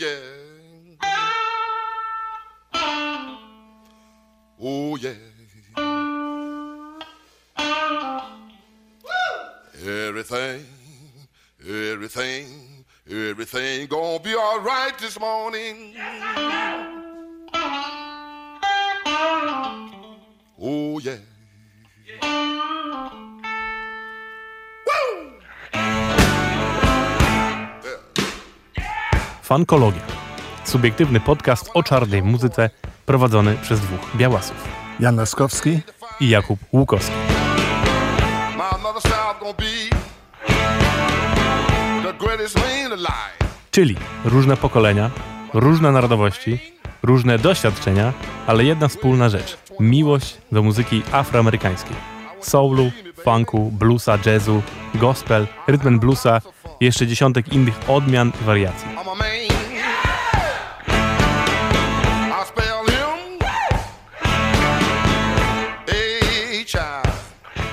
yeah. Oh yeah. Everything, everything, everything gonna be all right this morning. Oh Fankologia. Subiektywny podcast o czarnej muzyce prowadzony przez dwóch białasów. Jan Laskowski. I Jakub Łukowski. Czyli różne pokolenia, różne narodowości, różne doświadczenia, ale jedna wspólna rzecz. Miłość do muzyki afroamerykańskiej. Soulu, funku, bluesa, jazzu, gospel, rytm bluesa i jeszcze dziesiątek innych odmian i wariacji.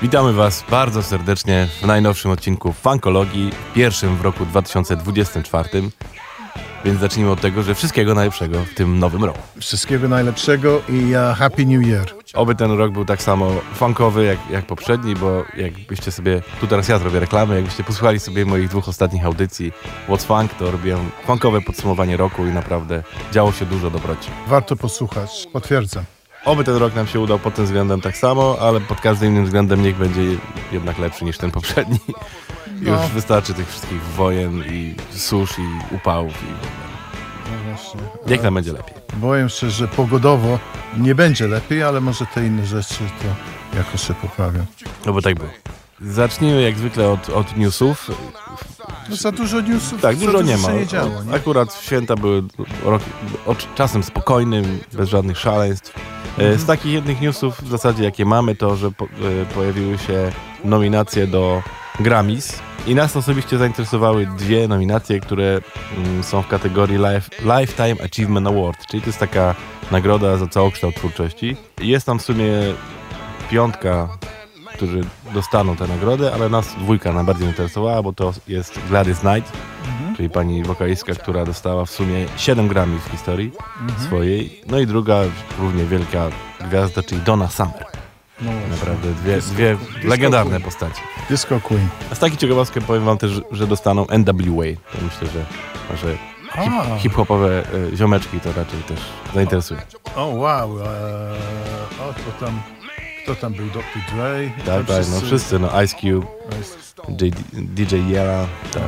Witamy Was bardzo serdecznie w najnowszym odcinku Funkologii, pierwszym w roku 2024. Więc zacznijmy od tego, że wszystkiego najlepszego w tym nowym roku. Wszystkiego najlepszego i uh, Happy New Year. Oby ten rok był tak samo funkowy jak, jak poprzedni, bo jakbyście sobie, tu teraz ja zrobię reklamę, jakbyście posłuchali sobie moich dwóch ostatnich audycji What's Funk, to robiłem funkowe podsumowanie roku i naprawdę działo się dużo dobroci. Warto posłuchać. Potwierdzam. Oby ten rok nam się udał pod tym względem tak samo, ale pod każdym innym względem niech będzie jednak lepszy niż ten poprzedni. Już wystarczy tych wszystkich wojen i susz i upałów i. No właśnie. Niech nam będzie lepiej. Boję się, że pogodowo nie będzie lepiej, ale może te inne rzeczy to jakoś się poprawią. No bo tak było. Zacznijmy jak zwykle od, od newsów. No za dużo newsów. Tak, dużo nie ma. się nie działo, nie? Akurat święta były rok, czasem spokojnym, bez żadnych szaleństw. E, Z takich jednych newsów w zasadzie jakie mamy to, że po, e, pojawiły się nominacje do Grammys i nas osobiście zainteresowały dwie nominacje, które mm, są w kategorii Life, Lifetime Achievement Award, czyli to jest taka nagroda za całokształt twórczości. Jest tam w sumie piątka, którzy dostaną tę nagrodę, ale nas dwójka najbardziej interesowała, bo to jest Gladys Knight, czyli pani wokalistka, która dostała w sumie 7 Grammy w historii swojej. No i druga równie wielka gwiazda, czyli Donna Summer. No. Naprawdę dwie, Disco- dwie disco legendarne queen. postaci. Disco Queen. A z takiej ciekawostki powiem wam też, że dostaną NWA. To myślę, że, że hip, hip-hopowe e, ziomeczki to raczej też zainteresuje. O wow. E, o, kto tam, kto tam był? Dr. Dre? Tak, tak, no wszyscy, no Ice Cube, J, DJ Yella, tak,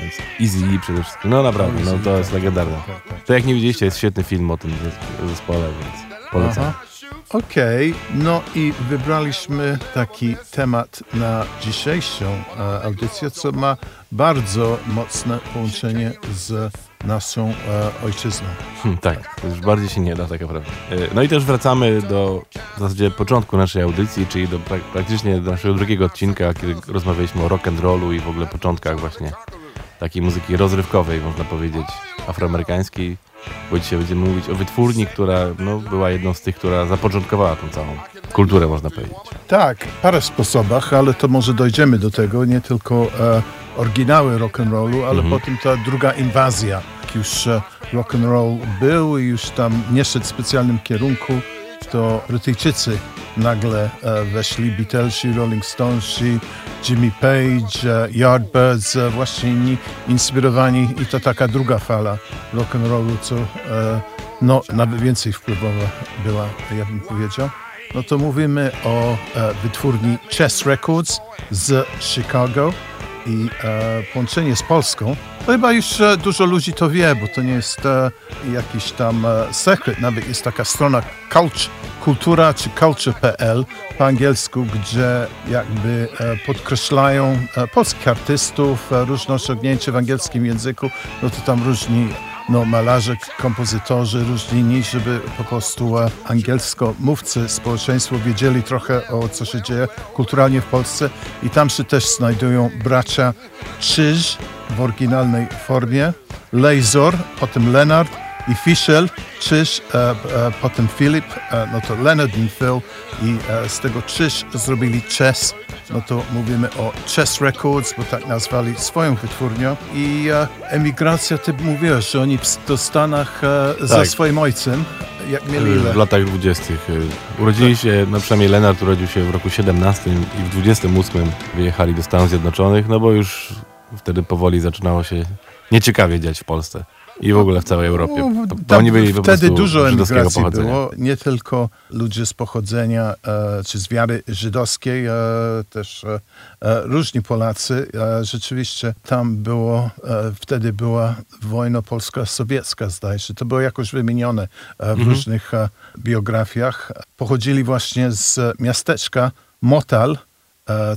więc Easy przede wszystkim. No naprawdę, no to jest legendarne. Tak, tak. To jak nie widzieliście, jest świetny film o tym zes- zespole, więc polecam. Okej, no i wybraliśmy taki temat na dzisiejszą e, audycję, co ma bardzo mocne połączenie z naszą e, ojczyzną. Hmm, tak, to już bardziej się nie da tak naprawdę. E, No i też wracamy do w zasadzie początku naszej audycji, czyli do prak- praktycznie do naszego drugiego odcinka, kiedy rozmawialiśmy o rock and rollu i w ogóle początkach właśnie takiej muzyki rozrywkowej, można powiedzieć, afroamerykańskiej. Bo dzisiaj będziemy mówić o wytwórni, która no, była jedną z tych, która zapoczątkowała tą całą kulturę, można powiedzieć. Tak, parę sposobach, ale to może dojdziemy do tego, nie tylko e, oryginały rock'n'rollu, ale potem ta druga inwazja. Jak już e, rock'n'roll był i już tam nie szedł w specjalnym kierunku, to Brytyjczycy nagle e, weszli, Beatlesi, Rolling Stonesi, Jimmy Page, e, Yardbirds, e, właśnie inni inspirowani i to taka druga fala rock'n'rollu, co no, nawet więcej wpływowa była, ja bym powiedział. No to mówimy o wytwórni Chess Records z Chicago i połączenie z Polską. To chyba już dużo ludzi to wie, bo to nie jest jakiś tam sekret. Nawet jest taka strona culture, kultura czy culture.pl po angielsku, gdzie jakby e, podkreślają e, polskich artystów, e, różne osiągnięcia w angielskim języku. No to tam różni no, malarze, kompozytorzy, różni inni, żeby po prostu e, angielsko mówcy społeczeństwo wiedzieli trochę o co się dzieje kulturalnie w Polsce i tam się też znajdują bracia Krzyż w oryginalnej formie, Lejzor, potem Leonard i Fischel, Krzyż, e, e, potem Filip, e, no to Leonard i Phil i e, z tego Krzyż zrobili Chess no to mówimy o Chess Records, bo tak nazwali swoją wytwórnię. I e, emigracja, ty mówiłeś, że oni w, do Stanach e, za Tak. swoim ojcem, jak mieli ile? W latach 20. Urodzili się, no przynajmniej Lenart urodził się w roku 17 i w 28 wyjechali do Stanów Zjednoczonych, no bo już wtedy powoli zaczynało się nieciekawie dziać w Polsce i w ogóle w całej Europie. No, oni byli wtedy dużo emigracji było, nie tylko ludzie z pochodzenia e, czy z wiary żydowskiej, e, też e, e, różni Polacy. E, rzeczywiście tam było, e, wtedy była wojna polsko-sowiecka, zdaje się. To było jakoś wymienione w różnych e, biografiach. Pochodzili właśnie z miasteczka Motal,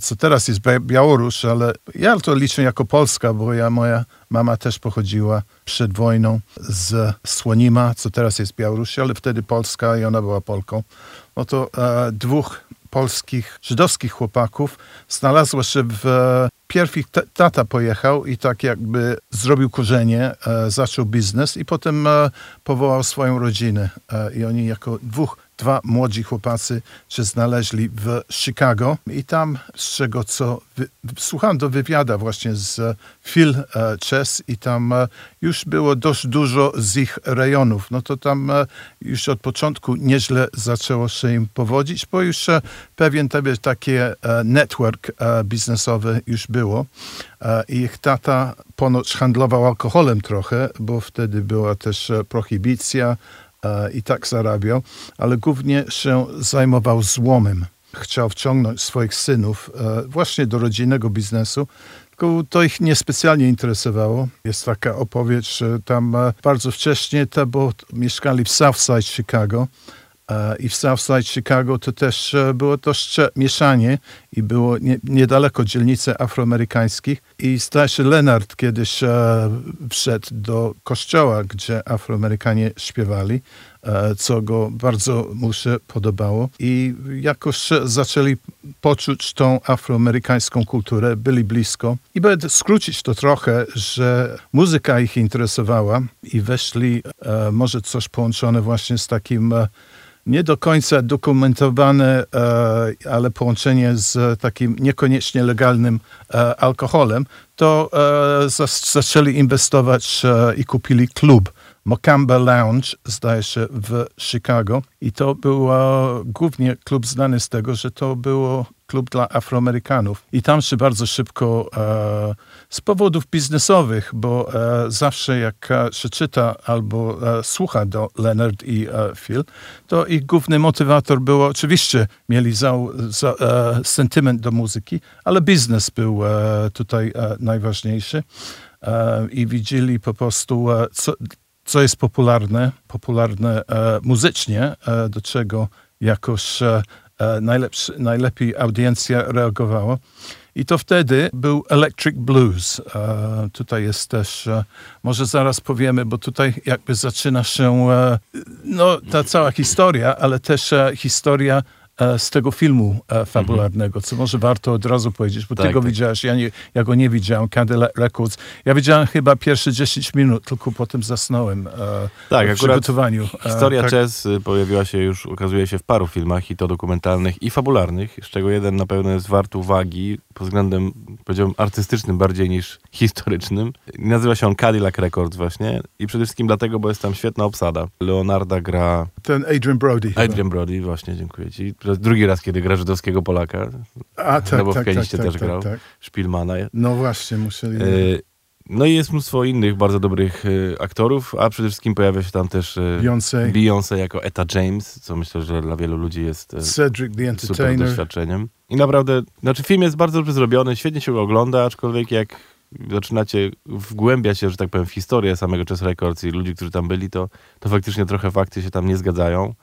co teraz jest Bia- Białoruś, ale ja to liczę jako Polska, bo ja, moja mama też pochodziła przed wojną z Słonima, co teraz jest Białoruś, ale wtedy Polska i ona była Polką. No to e, dwóch polskich, żydowskich chłopaków znalazło się w... E, pierw ich ta- tata pojechał i tak jakby zrobił korzenie, e, zaczął biznes i potem e, powołał swoją rodzinę. E, I oni jako dwóch dwa młodzi chłopacy się znaleźli w Chicago i tam, z czego co słuchałem do wywiada właśnie z e, Phil e, Chess i tam e, już było dość dużo z ich rejonów. No to tam już od początku nieźle zaczęło się im powodzić, bo już pewien tebe, takie network biznesowy już było. I ich tata ponoć handlował alkoholem trochę, bo wtedy była też prohibicja, i tak zarabiał, ale głównie się zajmował złomem. Chciał wciągnąć swoich synów e, właśnie do rodzinnego biznesu, tylko to ich niespecjalnie interesowało. Jest taka opowieść, że tam e, bardzo wcześnie, bo mieszkali w Southside Chicago, I w Southside Chicago to też e, było e, mieszanie i było nie, niedaleko dzielnicy afroamerykańskich. I się Leonard kiedyś e, wszedł do kościoła, gdzie Afroamerykanie śpiewali, e, co go bardzo mu się podobało. I jakoś e, zaczęli poczuć tą afroamerykańską kulturę, byli blisko. I będę skrócić to trochę, że muzyka ich interesowała i weszli, e, może coś połączone właśnie z takim e, nie do końca dokumentowane, e, ale połączenie z takim niekoniecznie legalnym e, alkoholem, to e, zaczęli inwestować i kupili klub. Mocamba Lounge, zdaje się, w Chicago. I to był głównie klub znany z tego, że to było klub dla Afroamerykanów. I tam się bardzo szybko e, z powodów biznesowych, bo e, zawsze jak e, się czyta albo e, słucha do Leonard i e, Phil, to ich główny motywator był, oczywiście mieli za, za, e, sentyment do muzyki, ale biznes był tutaj najważniejszy. I widzieli po prostu, co, co jest popularne, popularne muzycznie, do czego jakoś najlepszy, najlepiej audiencja reagowała. I to wtedy był Electric Blues. E, tutaj jest też, e, może zaraz powiemy, bo tutaj jakby zaczyna się e, no, ta cała historia, ale też e, historia e, z tego filmu e, fabularnego, co może warto od razu powiedzieć, bo ty Tak, go tak. widziałeś, ja, nie, ja go nie widziałem, Cadillac Records. Ja widziałem chyba pierwsze 10 minut, tylko potem zasnąłem e, Tak, w przygotowaniu. E, Historia tak. Chess y, pojawiła się już, okazuje się, w paru filmach i to dokumentalnych i fabularnych, z czego jeden na pewno jest wart uwagi pod względem, powiedziałbym, artystycznym bardziej niż historycznym. Nazywa się on Cadillac Records właśnie i przede wszystkim dlatego, bo jest tam świetna obsada. Leonarda gra Ten Adrian Brody. chyba. Adrian Brody, właśnie, dziękuję ci. Drugi raz, kiedy gra żydowskiego Polaka, A, tak, no bo w tak, tak, tak, też tak, grał. tak. Szpilmana. No właśnie, musieli... E, No i jest mnóstwo innych bardzo dobrych e, aktorów, a przede wszystkim pojawia się tam też e, Beyoncé, Beyoncé jako Etta James, co myślę, że dla wielu ludzi jest e, Cedric the super Entertainer. doświadczeniem. I naprawdę, znaczy film jest bardzo dobrze zrobiony, świetnie się go ogląda, aczkolwiek jak zaczynacie wgłębiać się, że tak powiem, w historię samego Chess Records i ludzi, którzy tam byli, to, to faktycznie trochę fakty się tam nie zgadzają.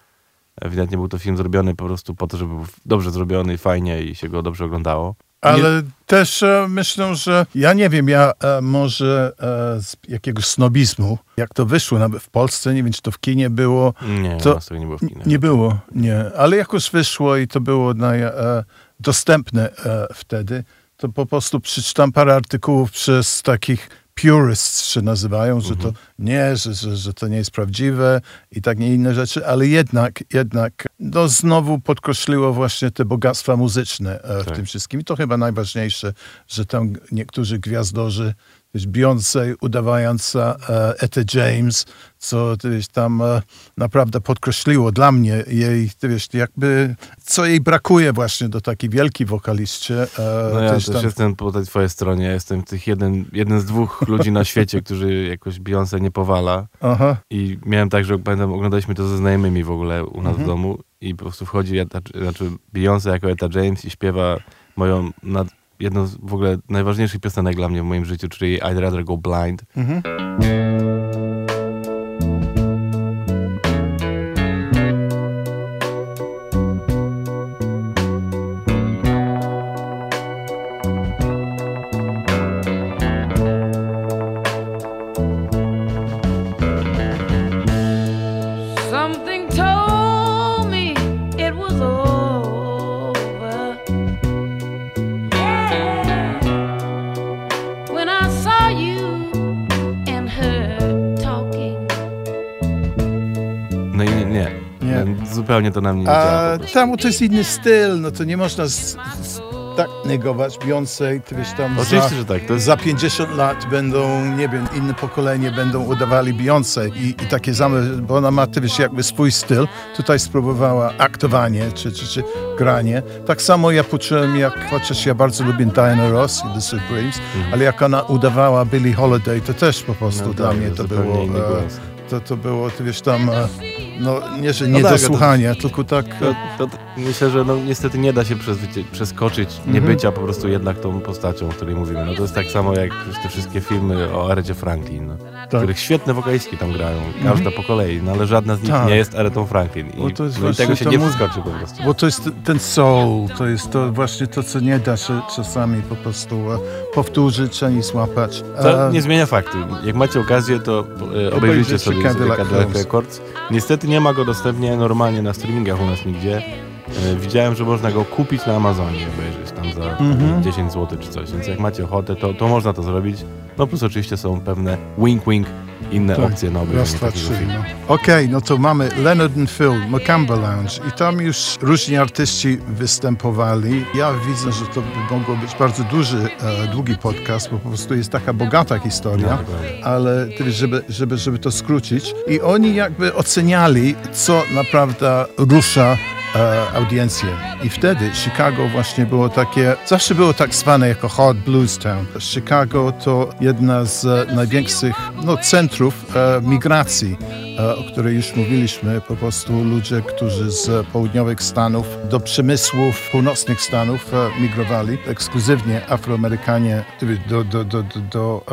Ewidentnie był to film zrobiony po prostu po to, żeby był dobrze zrobiony, fajnie i się go dobrze oglądało. Ale też e, myślę, że ja nie wiem, ja e, może e, z jakiegoś snobizmu, jak to wyszło nawet w Polsce, nie wiem, czy to w kinie było, Nie, To- to, nie było w kinach. Nie było, nie. Ale jakoś wyszło i to było naj, e, dostępne e, wtedy. To po prostu przeczytam parę artykułów przez takich purists się nazywają, że to nie, że, że, że to nie jest prawdziwe i tak nie inne rzeczy, ale jednak, jednak no znowu podkreśliło właśnie te bogactwa muzyczne e, w Tak. tym wszystkim. I to chyba najważniejsze, że tam niektórzy gwiazdorzy, wiesz, Beyoncé udawająca e, Etta James, co wiesz, tam e, naprawdę podkreśliło dla mnie jej, wiesz, jakby, co jej brakuje właśnie do takiej wielkiej wokalistcie. E, No ja też tam- jestem po tej twojej stronie. Ja Jestem tych jeden, jeden z dwóch ludzi na świecie, którzy jakoś Beyoncé nie powala. Aha. I miałem tak, że pamiętam, oglądaliśmy to ze znajomymi w ogóle u nas w domu i po prostu wchodzi znaczy Beyoncé jako Etta James i śpiewa moją nad, jedną z w ogóle najważniejszych piosenek dla mnie w moim życiu, czyli I'd Rather Go Blind. Something Zupełnie to na mnie nie działa tam to jest inny styl, no to nie można z, z, tak negować Beyoncé, ty wiesz, tam Oczywiście, za, że tak. To jest za 50 lat będą, nie wiem, inne pokolenie będą udawali Beyoncé i, i takie same, bo ona ma, ty wiesz, jakby swój styl. Tutaj spróbowała aktowanie, czy, czy, czy granie. Tak samo ja poczułem, jak, chociaż ja bardzo lubię Diana Ross i The Supremes, ale jak ona udawała Billie Holiday, to też po prostu Mhm. No dla tak, mnie to było... e, to, to było, ty wiesz, tam, e, no nie, że No nie tak, do to- słuchania, tylko tak... To, to, myślę, że no, niestety nie da się przeskoczyć niebycia po prostu jednak tą postacią, o której mówimy. No, to jest tak samo jak te wszystkie filmy o Arecie Franklin, no, których świetne wokalistki tam grają, każda po kolei, no ale żadna z nich Tak. nie jest Aretą Franklin. I, Bo to jest no, i tego się to nie przeskoczy po prostu. Bo to jest ten soul, to jest to właśnie to, co nie da się czasami po prostu e, powtórzyć ani złapać. To nie zmienia faktu. Jak macie okazję, to e, obejrzyjcie sobie, Cadillac Cadillac. Records. Niestety nie ma go dostępnie normalnie na streamingach u nas nigdzie. E, Widziałem, że można go kupić na Amazonie obejrzeć tam za Mhm. 10 zł czy coś, więc jak macie ochotę, to, to można to zrobić. No plus oczywiście są pewne wink wink, inne Tak. opcje na Raz, obejrzenie dwa, takiego trzy. No. Okej, no to mamy Leonard and Phil, Macamba Lounge i tam już różni artyści występowali. Ja widzę, że to by mogło być bardzo duży, e, długi podcast, bo po prostu jest taka bogata historia. No, dokładnie. ale żeby, żeby, żeby to skrócić. I oni jakby oceniali, co naprawdę rusza e, audiencję. I wtedy Chicago właśnie było takie, zawsze było tak zwane jako Hard Blues Town. Chicago to jedna z e, największych no, centrów e, migracji, e, o której już mówiliśmy. Po prostu ludzie, którzy z południowych Stanów do przemysłów północnych Stanów e, migrowali. Ekskluzywnie Afroamerykanie do, do, do, do, do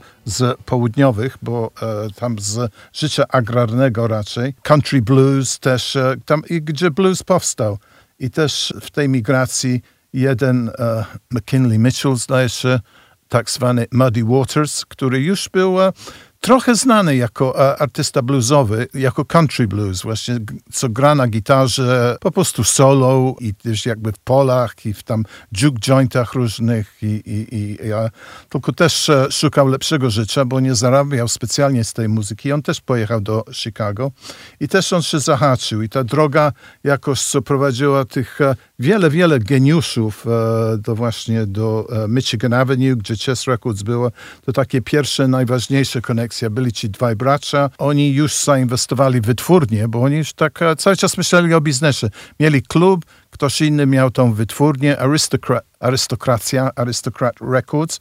e, z południowych, bo e, tam z życia agrarnego raczej. Country blues też, e, tam gdzie blues powstał. I też w tej migracji jeden e, McKinley Mitchell, zdaje się, tak zwany Muddy Waters, który już był e, trochę znany jako e, artysta bluesowy, jako country blues, właśnie co gra na gitarze, po prostu solo i też jakby w polach i w tam juke jointach różnych i, i, i ja tylko też e, szukał lepszego życia, bo nie zarabiał specjalnie z tej muzyki. On też pojechał do Chicago i też on się zahaczył i ta droga jakoś co prowadziła tych e, wiele, wiele geniuszów e, do właśnie do e, Michigan Avenue, gdzie Chess Records było. To takie pierwsze, najważniejsze koneksje. Byli ci dwaj bracia. Oni już zainwestowali w bo oni już tak e, cały czas myśleli o biznesie. Mieli klub, ktoś inny miał tą wytwórnię, Aristocrat, Arystokracja, Aristocrat Records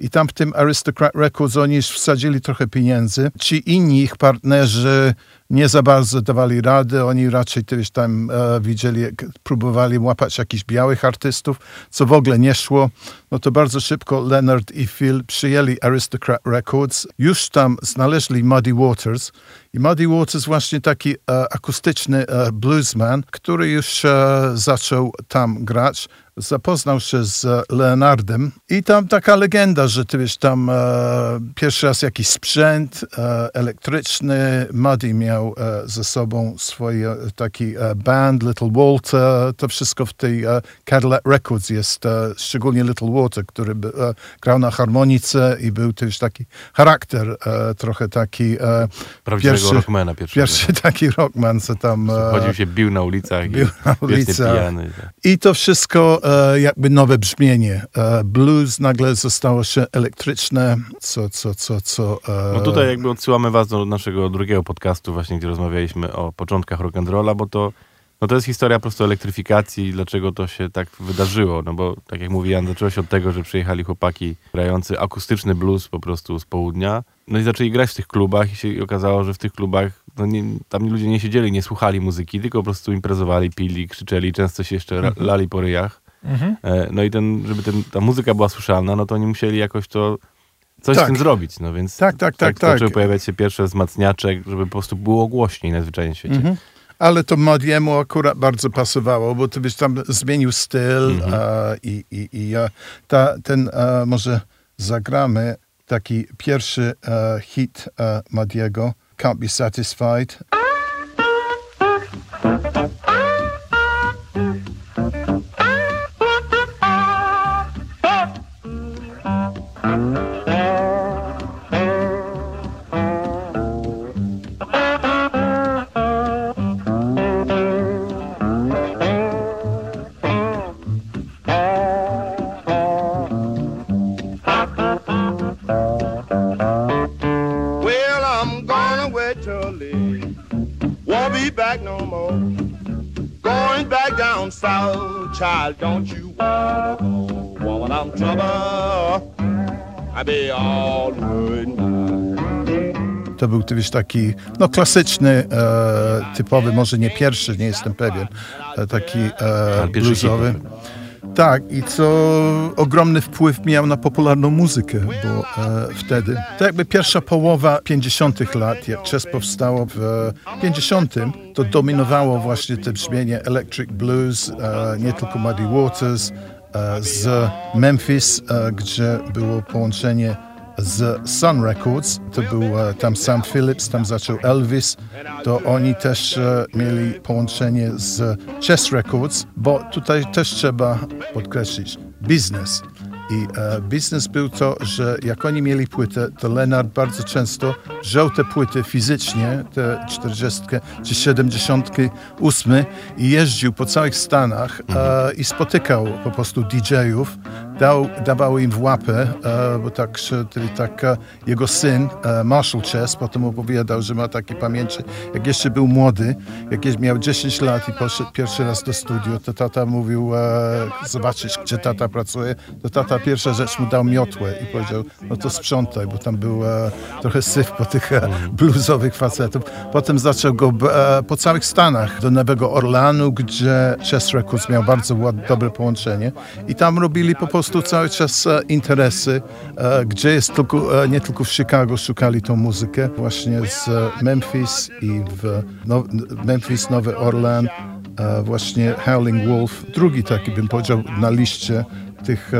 i tam w tym Aristocrat Records oni wsadzili trochę pieniędzy. Ci inni ich partnerzy nie za bardzo dawali rady, oni raczej wiesz, tam e, widzieli, próbowali łapać jakichś białych artystów, co w ogóle nie szło. No to bardzo szybko Leonard i Phil przyjęli Aristocrat Records, już tam znaleźli Muddy Waters i Muddy Waters właśnie taki e, akustyczny e, bluesman, który już e, zaczął tam grać. Zapoznał się z Leonardem i tam taka legenda, że ty wiesz, tam e, pierwszy raz jakiś sprzęt e, elektryczny, Muddy miał e, ze sobą swój e, taki e, band, Little Walter, to wszystko w tej e, Cadillac Records jest, szczególnie Little Walter, który by, grał na harmonice i był też taki charakter, trochę taki Prawdziwego pierwszy, rockmana pierwszego. pierwszy taki rockman, co tam... Chodził się, bił na ulicach bił i na ulicach. pijany. tak. I to wszystko e, jakby nowe brzmienie. E, blues nagle zostało się elektryczne, co, co, co, co... E, No tutaj jakby odsyłamy was do naszego drugiego podcastu właśnie, gdzie rozmawialiśmy o początkach rock'n'rolla, bo to, no to jest historia po prostu elektryfikacji, dlaczego to się tak wydarzyło, no bo tak jak mówi Jan, zaczęło się od tego, że przyjechali chłopaki grający akustyczny blues po prostu z południa, no i zaczęli grać w tych klubach i się okazało, że w tych klubach no nie, tam ludzie nie siedzieli, nie słuchali muzyki, tylko po prostu imprezowali, pili, krzyczeli, często się jeszcze ra- lali po ryjach. E, No i ten, żeby ten, ta muzyka była słyszalna, no to oni musieli jakoś to coś Tak. z tym zrobić, no więc Tak, tak, tak, tak. zaczęły pojawiać się pierwsze wzmacniacze, żeby po prostu było głośniej na zwyczajnym świecie. Mhm. Ale to Modiemu akurat bardzo pasowało, bo to wiesz, tam zmienił styl Mhm. e, i, i, i e, ta, ten e, może zagramy taki pierwszy e, hit e, Modiego, Can't Be Satisfied. Child, don't you wanna go? Woman, I'm trouble. I be all. To był wiesz, taki no, klasyczny, e, typowy, może nie pierwszy, nie jestem pewien, e, taki e, bluesowy. Tak, i co ogromny wpływ miał na popularną muzykę, bo e, wtedy, to jakby pierwsza połowa 50. lat, jak Chess powstało w e, 50., to dominowało właśnie te brzmienie electric blues, e, nie tylko Muddy Waters, e, z Memphis, e, gdzie było połączenie z Sun Records, to był e, tam Sam Phillips, tam zaczął Elvis, to oni też e, mieli połączenie z Chess Records, bo tutaj też trzeba podkreślić biznes. I e, biznes był to, że jak oni mieli płytę, to Leonard bardzo często wziął te płyty fizycznie, te 40 czy 78 i jeździł po całych Stanach e, i spotykał po prostu DJ-ów, dał, dawał im w łapę, e, bo tak, czyli tak e, jego syn, e, Marshall Chess, potem opowiadał, że ma takie pamięci, jak jeszcze był młody, jak jeszcze miał 10 lat i poszedł pierwszy raz do studiu, to tata mówił, zobaczyć, gdzie tata pracuje, to tata pierwsza rzecz mu dał miotłę i powiedział, no to sprzątaj, bo tam był trochę syf po tych e, bluesowych facetów. Potem zaczął go po całych Stanach, do Nowego Orlanu, gdzie Chess Records miał bardzo dobre połączenie. I tam robili po prostu cały czas e, interesy, e, gdzie jest tylko, e, nie tylko w Chicago szukali tą muzykę, właśnie z Memphis i w Memphis, Nowy Orlan, e, właśnie Howling Wolf, drugi taki bym powiedział na liście tych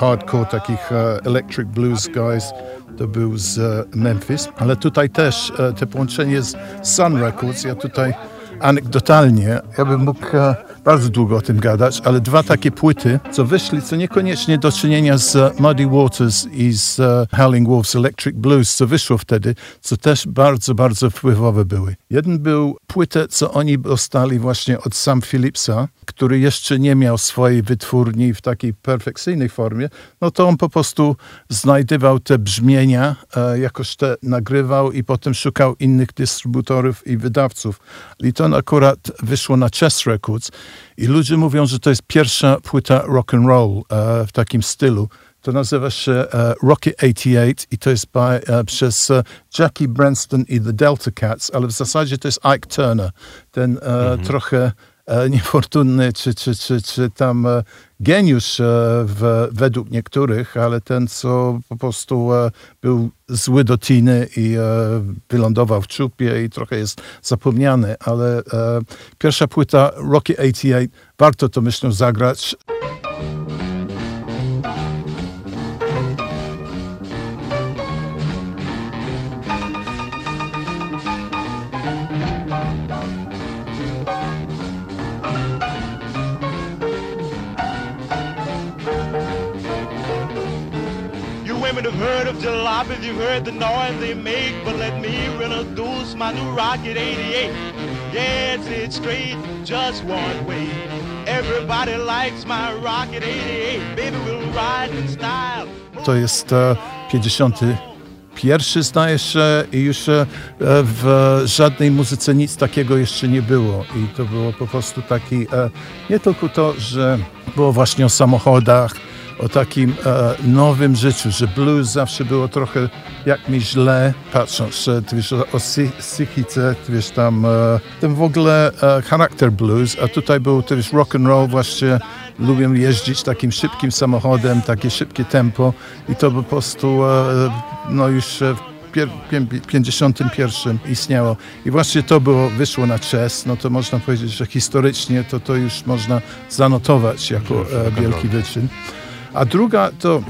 hardcore, takich electric blues guys, to był z Memphis, ale tutaj też e, te połączenie z Sun Records, ja tutaj anegdotalnie, ja bym mógł e, bardzo długo o tym gadać, ale dwa takie płyty, co wyszli, co niekoniecznie do czynienia z Muddy Waters i z e, Howling Wolves Electric Blues, co wyszło wtedy, co też bardzo, bardzo wpływowe były. Jeden był płytę, co oni dostali właśnie od Sam Phillipsa, który jeszcze nie miał swojej wytwórni w takiej perfekcyjnej formie, no to on po prostu znajdywał te brzmienia, e, jakoś te nagrywał i potem szukał innych dystrybutorów i wydawców. I to akurat wyszło na Chess Records i ludzie mówią, że to jest pierwsza płyta rock and roll e, w takim stylu. To nazywa się e, Rocket 88 i to jest by, e, przez e, Jackie Branston i The Delta Cats, ale w zasadzie to jest Ike Turner, ten e, trochę niefortunny, czy, czy, czy, czy tam geniusz e, w, według niektórych, ale ten, co po prostu e, był zły do tiny i e, wylądował w czupie i trochę jest zapomniany, ale pierwsza płyta Rocky 88, warto to myślę zagrać. Heard the noise they make, but let me introduce my new Rocket 88. Yes, it's straight, just one way. Everybody likes my Rocket 88. Baby, we'll ride in style. To jest e, 51 zdaje się i już e, w żadnej muzyce nic takiego jeszcze nie było. I to było po prostu taki, e, nie tylko to, że było właśnie o samochodach, o takim e, nowym życiu, że blues zawsze było trochę jak mi źle, patrząc, ty wiesz, o psy- psychice, wiesz, tam e, ten w ogóle e, charakter blues, a tutaj był ty wiesz, rock and roll właśnie lubię jeździć takim szybkim samochodem, takie szybkie tempo i to po prostu e, no już e, w pier- pię- 51 istniało. I właśnie to było, wyszło na chess, no to można powiedzieć, że historycznie to to już można zanotować jako e, wielki wyczyn. A druga to,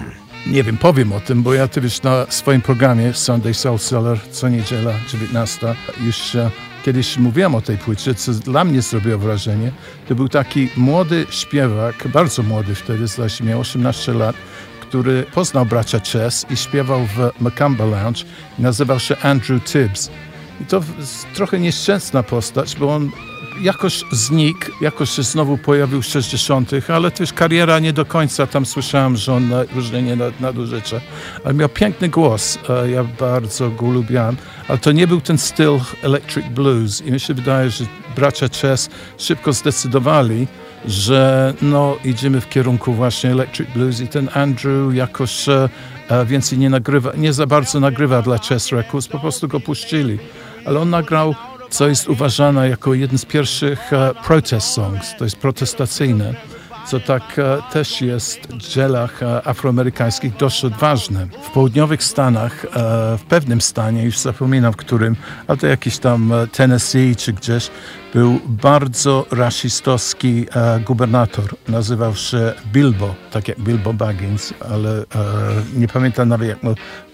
nie wiem, powiem o tym, bo ja ty wiesz, na swoim programie Sunday Soul Cellar co niedziela 19 już kiedyś mówiłem o tej płycie, co dla mnie zrobiło wrażenie. To był taki młody śpiewak, bardzo młody wtedy, zdaje miał 18 lat, który poznał bracia Chess i śpiewał w Macamba Lounge nazywał się Andrew Tibbs. I to trochę nieszczęsna postać, bo on jakoś znikł, jakoś się znowu pojawił w 60., ale też kariera nie do końca. Tam słyszałem, że on na- różnie nie nad- nadużycia. Ale miał piękny głos, e, ja bardzo go lubiłem, ale to nie był ten styl electric blues. I mi się wydaje, że bracia Chess szybko zdecydowali, że no idziemy w kierunku właśnie electric blues i ten Andrew jakoś e, e, więcej nie nagrywa, nie za bardzo nagrywa dla Chess Records, po prostu go puścili. Ale on nagrał, co jest uważane jako jeden z pierwszych e, protest songs, to jest protestacyjne, co tak e, też jest w dżelach e, afroamerykańskich dość odważne. W południowych Stanach, w pewnym stanie, już zapominam w którym, ale to jakiś tam Tennessee czy gdzieś, był bardzo rasistowski e, gubernator. Nazywał się Bilbo, tak jak Bilbo Baggins, ale e, nie pamiętam nawet jak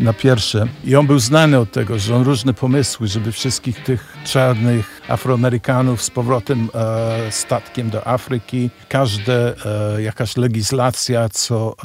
na pierwsze. I on był znany od tego, że on różne pomysły, żeby wszystkich tych czarnych Afroamerykanów z powrotem e, statkiem do Afryki, każda e, jakaś legislacja, co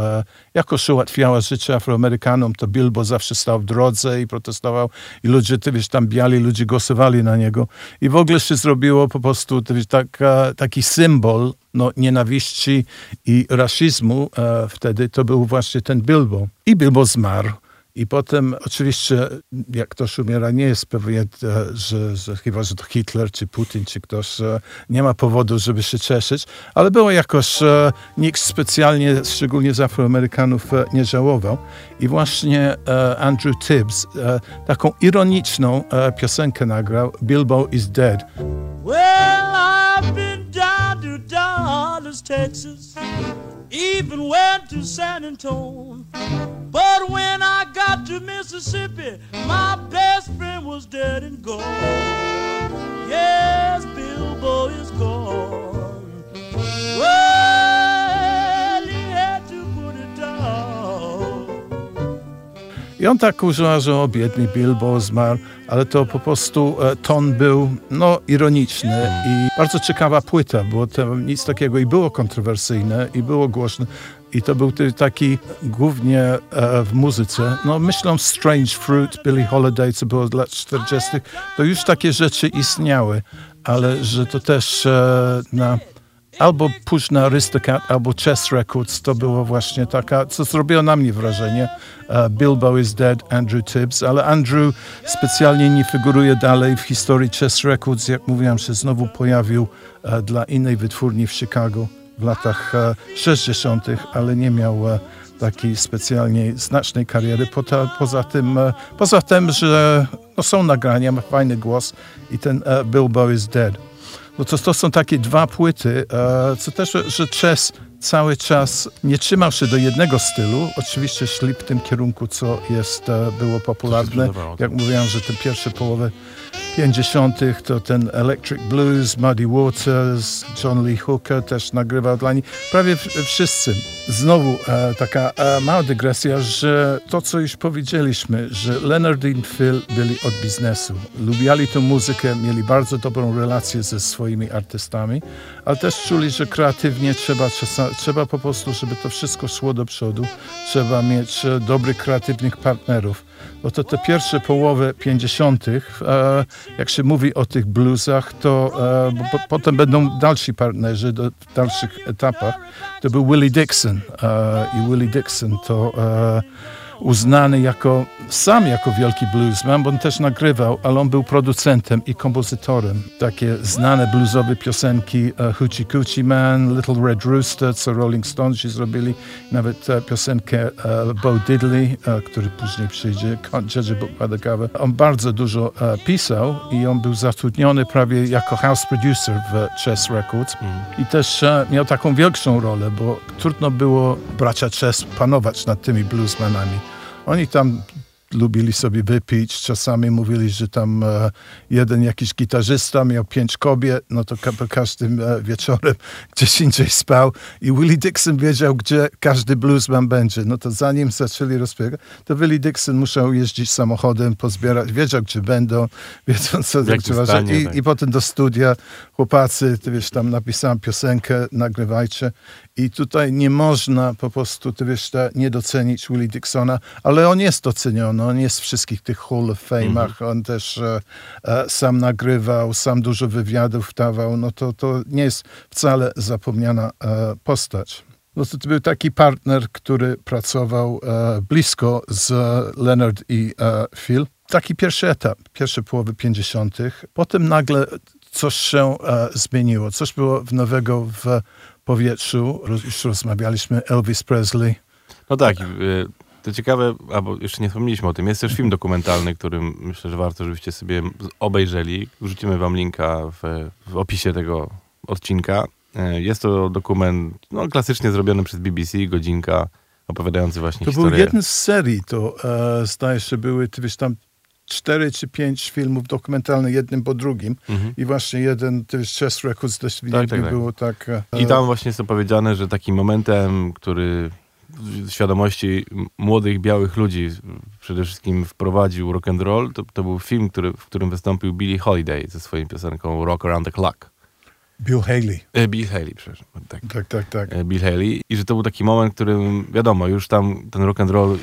jakoś ułatwiała życie Afroamerykanom, to Bilbo zawsze stał w drodze i protestował i ludzie, ty wiesz, tam biali ludzie głosowali na niego i w ogóle się zrobiło po prostu ty wiesz, taka, taki symbol no, nienawiści i rasizmu e, wtedy to był właśnie ten Bilbo. I Bilbo zmarł. I potem oczywiście, jak ktoś umiera, nie jest pewien, e, że, że chyba, że to Hitler, czy Putin, czy ktoś, e, nie ma powodu, żeby się cieszyć, ale było jakoś, e, nikt specjalnie, szczególnie z Afroamerykanów, nie żałował. I właśnie Andrew Tibbs taką ironiczną piosenkę nagrał, Bilbo is dead. Well, down to Dallas, Texas, even went to San Antonio. But when I got to Mississippi, my best friend was dead and gone. Yes, Bilbo is gone. Well, I on tak używa, że o biedny Bilbo zmarł, ale to po prostu e, ton był no, ironiczny i bardzo ciekawa płyta, bo to nic takiego i było kontrowersyjne i było głośne. I to był taki głównie e, w muzyce. No myślą Strange Fruit, Billie Holiday, co było z lat 40. To już takie rzeczy istniały, ale że to też e, na albo push na Aristocat, albo Chess Records, to było właśnie taka, co zrobiło na mnie wrażenie. Uh, Bilbo is dead, Andrew Tibbs, ale Andrew specjalnie nie figuruje dalej w historii Chess Records, jak mówiłem, się znowu pojawił uh, dla innej wytwórni w Chicago w latach uh, 60., ale nie miał takiej specjalnie znacznej kariery. Poza, tym, poza tym, że no, są nagrania, ma fajny głos i ten Bilbo is dead. No to, to są takie dwa płyty, e, co też, że Chess cały czas nie trzymał się do jednego stylu. Oczywiście szli w tym kierunku, co jest, e, było popularne. sprzedawało, Jak mówiłem, że te pierwsze połowy 50. to ten Electric Blues, Muddy Waters, John Lee Hooker też nagrywał dla nich. Prawie wszyscy. Znowu e, taka e, mała dygresja, że to, co już powiedzieliśmy, że Leonard i Phil byli od biznesu. Lubiali tę muzykę, mieli bardzo dobrą relację ze swoimi artystami, ale też czuli, że kreatywnie trzeba, trzeba po prostu, żeby to wszystko szło do przodu, trzeba mieć e, dobrych, kreatywnych partnerów. Bo to te pierwsze połowy 50., e, jak się mówi o tych bluesach, to e, po, potem będą dalsi partnerzy do, w dalszych etapach. To był Willie Dixon e, i Willie Dixon to uznany jako, sam jako wielki bluesman, bo on też nagrywał, ale on był producentem i kompozytorem. Takie znane bluesowe piosenki e, Hoochie Coochie Man, Little Red Rooster, co Rolling Stonesi zrobili, nawet e, piosenkę e, Bo Diddley, który później przyjdzie, Can't Judge a Book by the Cover. On bardzo dużo pisał i on był zatrudniony prawie jako house producer w Chess Records i też miał taką większą rolę, bo trudno było bracia Chess panować nad tymi bluesmanami. Oni tam lubili sobie wypić, czasami mówili, że tam e, jeden jakiś gitarzysta miał pięć kobiet, no to ka- każdym e, wieczorem gdzieś indziej spał i Willie Dixon wiedział, gdzie każdy bluesman będzie. No to zanim zaczęli rozbiegać, to Willie Dixon musiał jeździć samochodem, pozbierać, wiedział, gdzie będą, wiedział, co trzeba stanie, I, tak. I potem do studia, chłopacy, ty wiesz, tam napisałem piosenkę, nagrywajcie. I tutaj nie można po prostu, ty wiesz, nie docenić Willie Dixona, ale on jest doceniony, on jest w wszystkich tych Hall of Fame'ach, Mhm. on też e, e, sam nagrywał, sam dużo wywiadów dawał, no to, to nie jest wcale zapomniana e, postać. No to, to był taki partner, który pracował e, blisko z Leonard i e, Phil. Taki pierwszy etap, pierwsze połowy 50. Potem nagle coś się e, zmieniło, coś było w nowego w powietrzu. Już rozmawialiśmy, Elvis Presley. No tak, y, to ciekawe, albo jeszcze nie wspomnieliśmy o tym, jest też film dokumentalny, którym myślę, że warto, żebyście sobie obejrzeli. Wrzucimy wam linka w, w opisie tego odcinka. Y, Jest to dokument no, klasycznie zrobiony przez BBC, godzinka, opowiadający właśnie To był historię. jeden z serii, to e, zdaje się były, wiesz, tam cztery czy pięć filmów dokumentalnych, jednym po drugim. Mhm. I właśnie jeden, to jest Chess Records, też tak, tak. było tak... E, I tam właśnie jest opowiedziane, że takim momentem, który świadomości młodych, białych ludzi przede wszystkim wprowadził rock and roll, to, to był film, który, w którym wystąpił Billie Holiday ze swoją piosenką Rock Around the Clock. Bill Haley. E, Bill Haley, przepraszam. Tak. Tak, tak, tak. E, Bill Haley. I że to był taki moment, w którym wiadomo, już tam ten rock and roll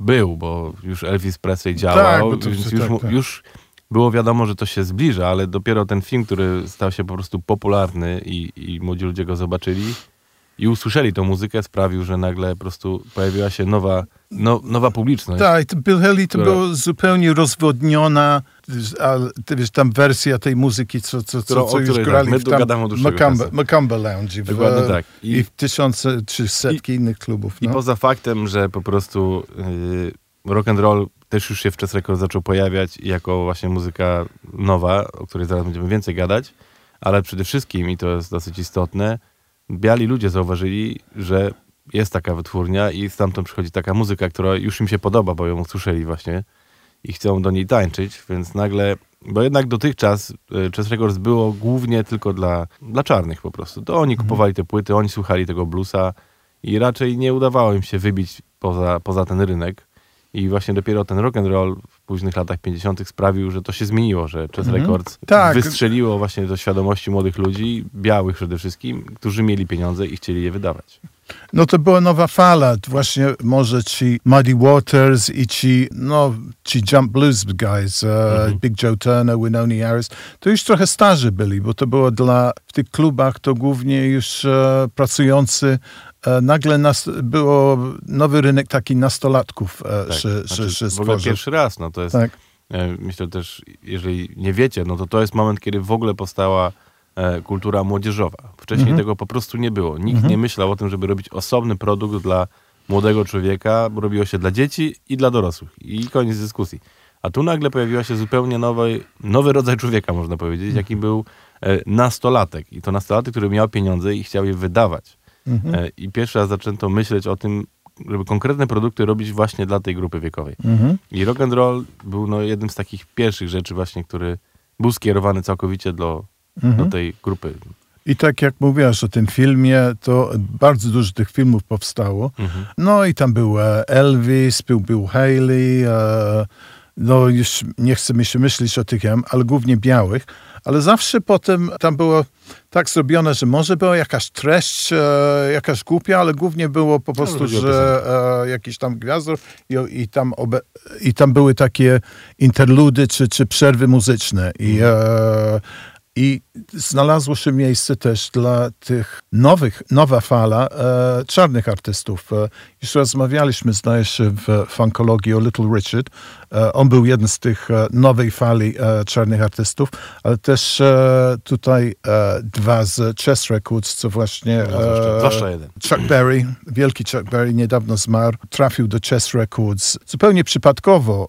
był, bo już Elvis Presley działał, bo to- więc już, tak, tak. już było wiadomo, że to się zbliża, ale dopiero ten film, który stał się po prostu popularny i, i młodzi ludzie go zobaczyli i usłyszeli tą muzykę, sprawił, że nagle po prostu pojawiła się nowa, no, nowa publiczność. Tak, Bill Haley to Która- była zupełnie rozwodniona, wiesz, tam wersja tej muzyki, co, co, co, co już tak, grali my w tam. Macumba Lounge. w- tak. I, I- w tysiące czy setki innych klubów. I No. poza faktem, że po prostu yy, rock and roll też już się w Chess Records zaczął pojawiać jako właśnie muzyka nowa, o której zaraz będziemy więcej gadać, ale przede wszystkim, i to jest dosyć istotne, biali ludzie zauważyli, że jest taka wytwórnia i stamtąd przychodzi taka muzyka, która już im się podoba, bo ją usłyszeli właśnie i chcą do niej tańczyć, więc nagle, bo jednak dotychczas y, Chess Records było głównie tylko dla, dla czarnych po prostu. To oni kupowali te płyty, oni słuchali tego bluesa i raczej nie udawało im się wybić poza, poza ten rynek. I właśnie dopiero ten rock and roll późnych latach 50. sprawił, że to się zmieniło, że Chess Records Tak. wystrzeliło właśnie do świadomości młodych ludzi, białych przede wszystkim, którzy mieli pieniądze i chcieli je wydawać. no to była nowa fala. Właśnie może ci Muddy Waters i ci, no, ci Jump Blues guys, e, Mhm. Big Joe Turner, Winoni Harris, to już trochę starzy byli, bo to było dla, w tych klubach to głównie już e, pracujący nagle nas, było nowy rynek taki nastolatków e, Tak. się, Znaczy, się, w ogóle pierwszy raz, no to jest, Tak. e, myślę też, jeżeli nie wiecie, no to to jest moment, kiedy w ogóle powstała e, kultura młodzieżowa. Wcześniej Mhm. tego po prostu nie było. Nikt nie myślał o tym, żeby robić osobny produkt dla młodego człowieka, bo robiło się dla dzieci i dla dorosłych. I koniec dyskusji. A tu nagle pojawiła się zupełnie nowy, nowy rodzaj człowieka, można powiedzieć, jakim był e, nastolatek. I to nastolatek, który miał pieniądze i chciał je wydawać. E, I pierwszy raz zaczęto myśleć o tym, żeby konkretne produkty robić właśnie dla tej grupy wiekowej. I rock and roll był no, jednym z takich pierwszych rzeczy właśnie, który był skierowany całkowicie do, do tej grupy. I tak jak mówiłaś o tym filmie, to bardzo dużo tych filmów powstało. No i tam był e, Elvis, był Bill Haley, e, no już nie chcę mi się myśleć o tych, ale głównie białych. Ale zawsze potem tam było tak zrobione, że może była jakaś treść, e, jakaś głupia, ale głównie było po prostu, chodziło o że e, jakiś tam gwiazdor i, i, tam obe, i tam były takie interludy czy, czy przerwy muzyczne. I, e, i znalazło się miejsce też dla tych nowych, nowa fala e, czarnych artystów. Już rozmawialiśmy, zdaje się, w funkologii o Little Richard. E, on był jeden z tych e, nowej fali e, czarnych artystów, ale też tutaj dwa z Chess Records, co właśnie... No, zwłaszcza, jeden. Chuck Berry, wielki Chuck Berry, niedawno zmarł, trafił do Chess Records zupełnie przypadkowo.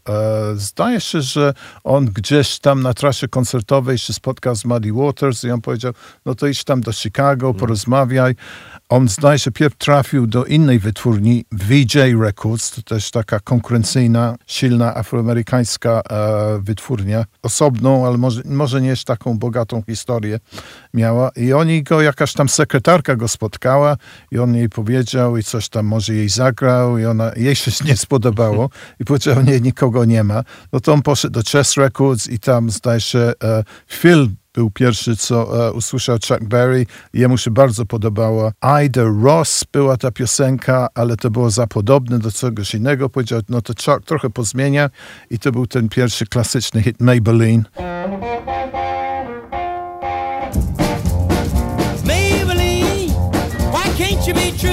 Zdaje się, że on gdzieś tam na trasie koncertowej się spotkał z Muddy Waters i on powiedział, no to idź tam do Chicago, porozmawiaj. On zdaje się pierw trafił do innej wytwórni, VJ Records, to też taka konkurencyjna, silna afroamerykańska e, wytwórnia. Osobną, ale może, może nie taką bogatą historię miała. I oni go, jakaś tam sekretarka go spotkała i on jej powiedział i coś tam może jej zagrał i ona, jej się nie spodobało i powiedział, nie, nikogo nie ma. No to on poszedł do Chess Records i tam zdaje się e, Phil był pierwszy, co e, usłyszał Chuck Berry. Jemu się bardzo podobała. Ida Ross była ta piosenka, ale to było za podobne do czegoś innego. Powiedział, no to Chuck trochę pozmienia i to był ten pierwszy klasyczny hit Maybelline. Maybelline, why can't you be true?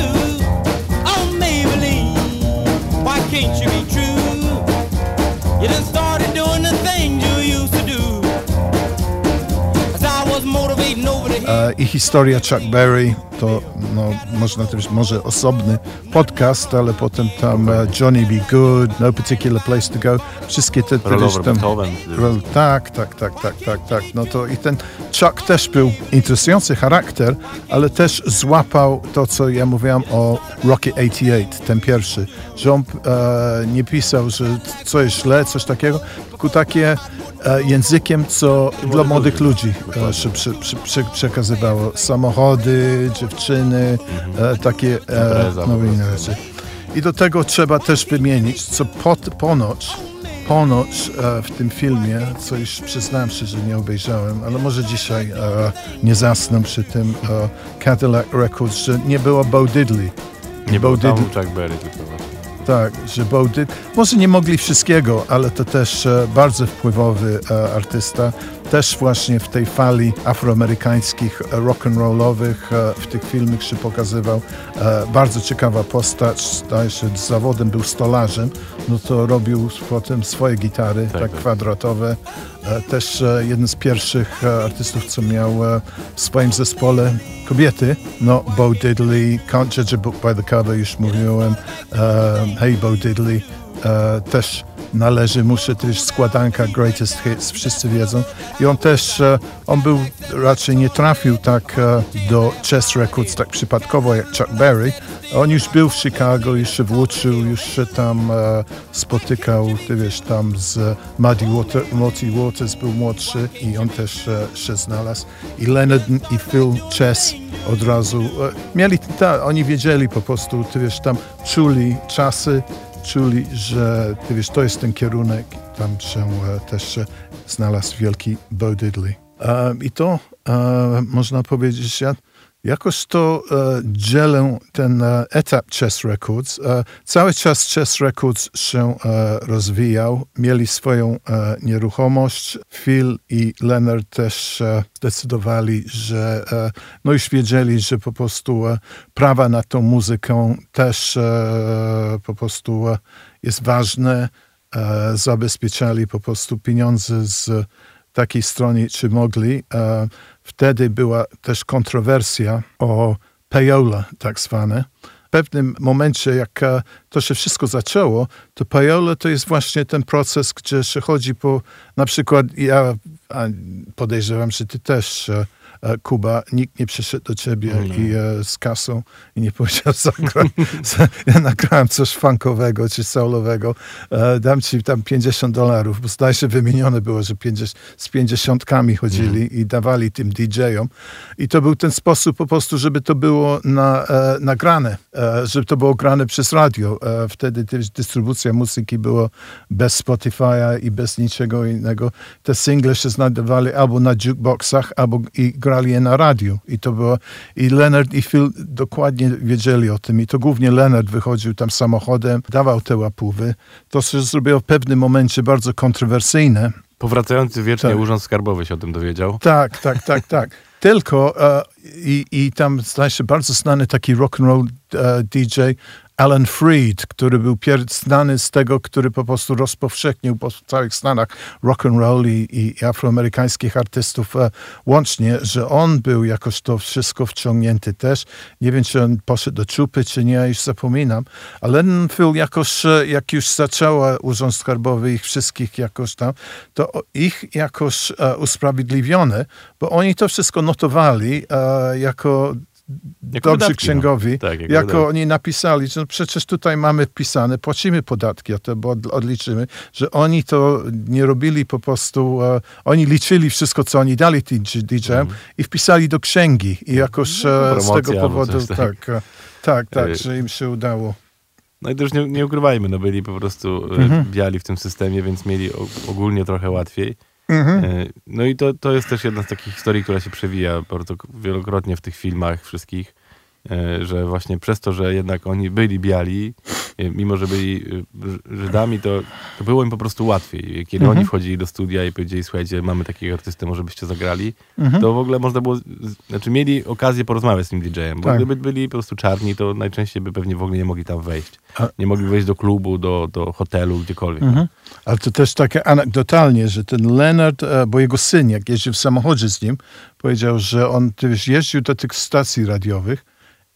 I historia Chuck Berry to no, można też może osobny podcast, ale potem tam e, Johnny Be Good, No Particular Place to Go, wszystkie te gdzieś tam... Beethoven. Rol, tak, tak, tak, tak, tak, tak. No to i ten Chuck też był interesujący charakter, ale też złapał to, co ja mówiłam o Rocky 88, ten pierwszy, że on e, nie pisał, że co jest źle, coś takiego, takie e, językiem, co dla młodych ludzi e, się przy, przy, przy, przekazywało. Samochody, dziewczyny, e, takie inne rzeczy. I do tego trzeba też wymienić, co pod, ponoć, ponoć e, w tym filmie, co już przyznałem się, że nie obejrzałem, ale może dzisiaj e, nie zasnę przy tym e, Cadillac Records, że nie było Bo Diddley. Nie Bo był Diddley- Chuck Berry tylko. Tak, że Bo może nie mogli wszystkiego, ale to też e, bardzo wpływowy e, artysta, też właśnie w tej fali afroamerykańskich e, rock'n'rollowych, e, w tych filmach się pokazywał. E, bardzo ciekawa postać, zdaje się, z zawodem był stolarzem, no to robił potem swoje gitary, tak, tak. kwadratowe. Też jeden z pierwszych artystów, co miał w swoim zespole kobiety, no Bo Diddley, Can't Judge a Book by the Cover, już mówiłem, Hey Bo Diddley, też należy mu się też składanka Greatest Hits, wszyscy wiedzą. I on też, e, on był, raczej nie trafił tak e, do Chess Records tak przypadkowo jak Chuck Berry. On już był w Chicago, już się włóczył, już się tam e, spotykał, ty wiesz, tam z Muddy Water, Muddy Waters był młodszy i on też się znalazł. I Leonard i Phil Chess od razu mieli, ta, oni wiedzieli po prostu, ty wiesz, tam czuli czasy, czuli, że ty wiesz, to jest ten kierunek. Tam się e, też znalazł wielki Bo Diddley. E, I to e, można powiedzieć, ja jakoś to e, dzielę ten e, etap Chess Records. E, cały czas Chess Records się e, rozwijał. Mieli swoją e, nieruchomość. Phil i Leonard też zdecydowali, że e, no już wiedzieli, że po prostu prawa nad tą muzyką też po prostu jest ważne. Zabezpieczali po prostu pieniądze z takiej strony, czy mogli. Wtedy była też kontrowersja o payola, tak zwane. pewnym momencie, jak e, to się wszystko zaczęło, to pajola to jest właśnie ten proces, gdzie się chodzi po, na przykład ja podejrzewam, że ty też, Kuba, nikt nie przyszedł do ciebie i e, z kasą i nie powiedział, zagraj, ja nagrałem coś funkowego czy soulowego, e, dam ci tam 50 dolarów, bo zdaje się wymienione było, że 50, z pięćdziesiątkami chodzili i dawali tym DJ-om i to był ten sposób po prostu, żeby to było na, e, nagrane, e, żeby to było grane przez radio. E, wtedy też dystrybucja muzyki była bez Spotify'a i bez niczego innego. Te single się znajdowali albo na jukeboxach, albo i grali je na radiu. I to było, i Leonard i Phil dokładnie wiedzieli o tym. I to głównie Leonard wychodził tam samochodem, dawał te łapówy. To się zrobiło w pewnym momencie bardzo kontrowersyjne. Powracający wiecznie Tak. Urząd Skarbowy się o tym dowiedział. Tak, tak, tak, tak. Tylko e, i, i tam się bardzo znany taki rock and roll e, DJ Alan Freed, który był znany z tego, który po prostu rozpowszechnił po całych Stanach rock and roll i, i afroamerykańskich artystów e, łącznie, że on był jakoś to wszystko wciągnięty też. Nie wiem, czy on poszedł do czupy, czy nie, ja już zapominam. Ale Phil jakoś, e, jak już zaczęła Urząd Skarbowy ich wszystkich jakoś tam, to ich jakoś e, usprawiedliwione, bo oni to wszystko notowali e, jako Jako dobrzy wydatki, no. księgowi, Tak, jako jako oni napisali, że no przecież tutaj mamy wpisane, płacimy podatki, a to odliczymy, że oni to nie robili po prostu, e, oni liczyli wszystko, co oni dali tym DJ-em i wpisali do księgi i jakoś e, z tego powodu, tak. tak, e, tak, tak, E, że im się udało. No i też nie, nie ukrywajmy, no byli po prostu e, Mhm. biali w tym systemie, więc mieli ogólnie trochę łatwiej. Mhm. E, No i to, to jest też jedna z takich historii, która się przewija bardzo wielokrotnie w tych filmach wszystkich, że właśnie przez to, że jednak oni byli biali, e, mimo że byli e, Żydami, to, to było im po prostu łatwiej. Kiedy Mhm. oni wchodzili do studia i powiedzieli, słuchajcie, mamy takiego artystę, może byście zagrali, Mhm. to w ogóle można było, znaczy mieli okazję porozmawiać z tym DJ-em, bo Tak. gdyby byli po prostu czarni, to najczęściej by pewnie w ogóle nie mogli tam wejść. Nie mogli wejść do klubu, do, do hotelu, gdziekolwiek. Mhm. Ale to też takie anegdotalnie, że ten Leonard, e, bo jego syn, jak jeździł w samochodzie z nim, powiedział, że on wiesz, jeździł do tych stacji radiowych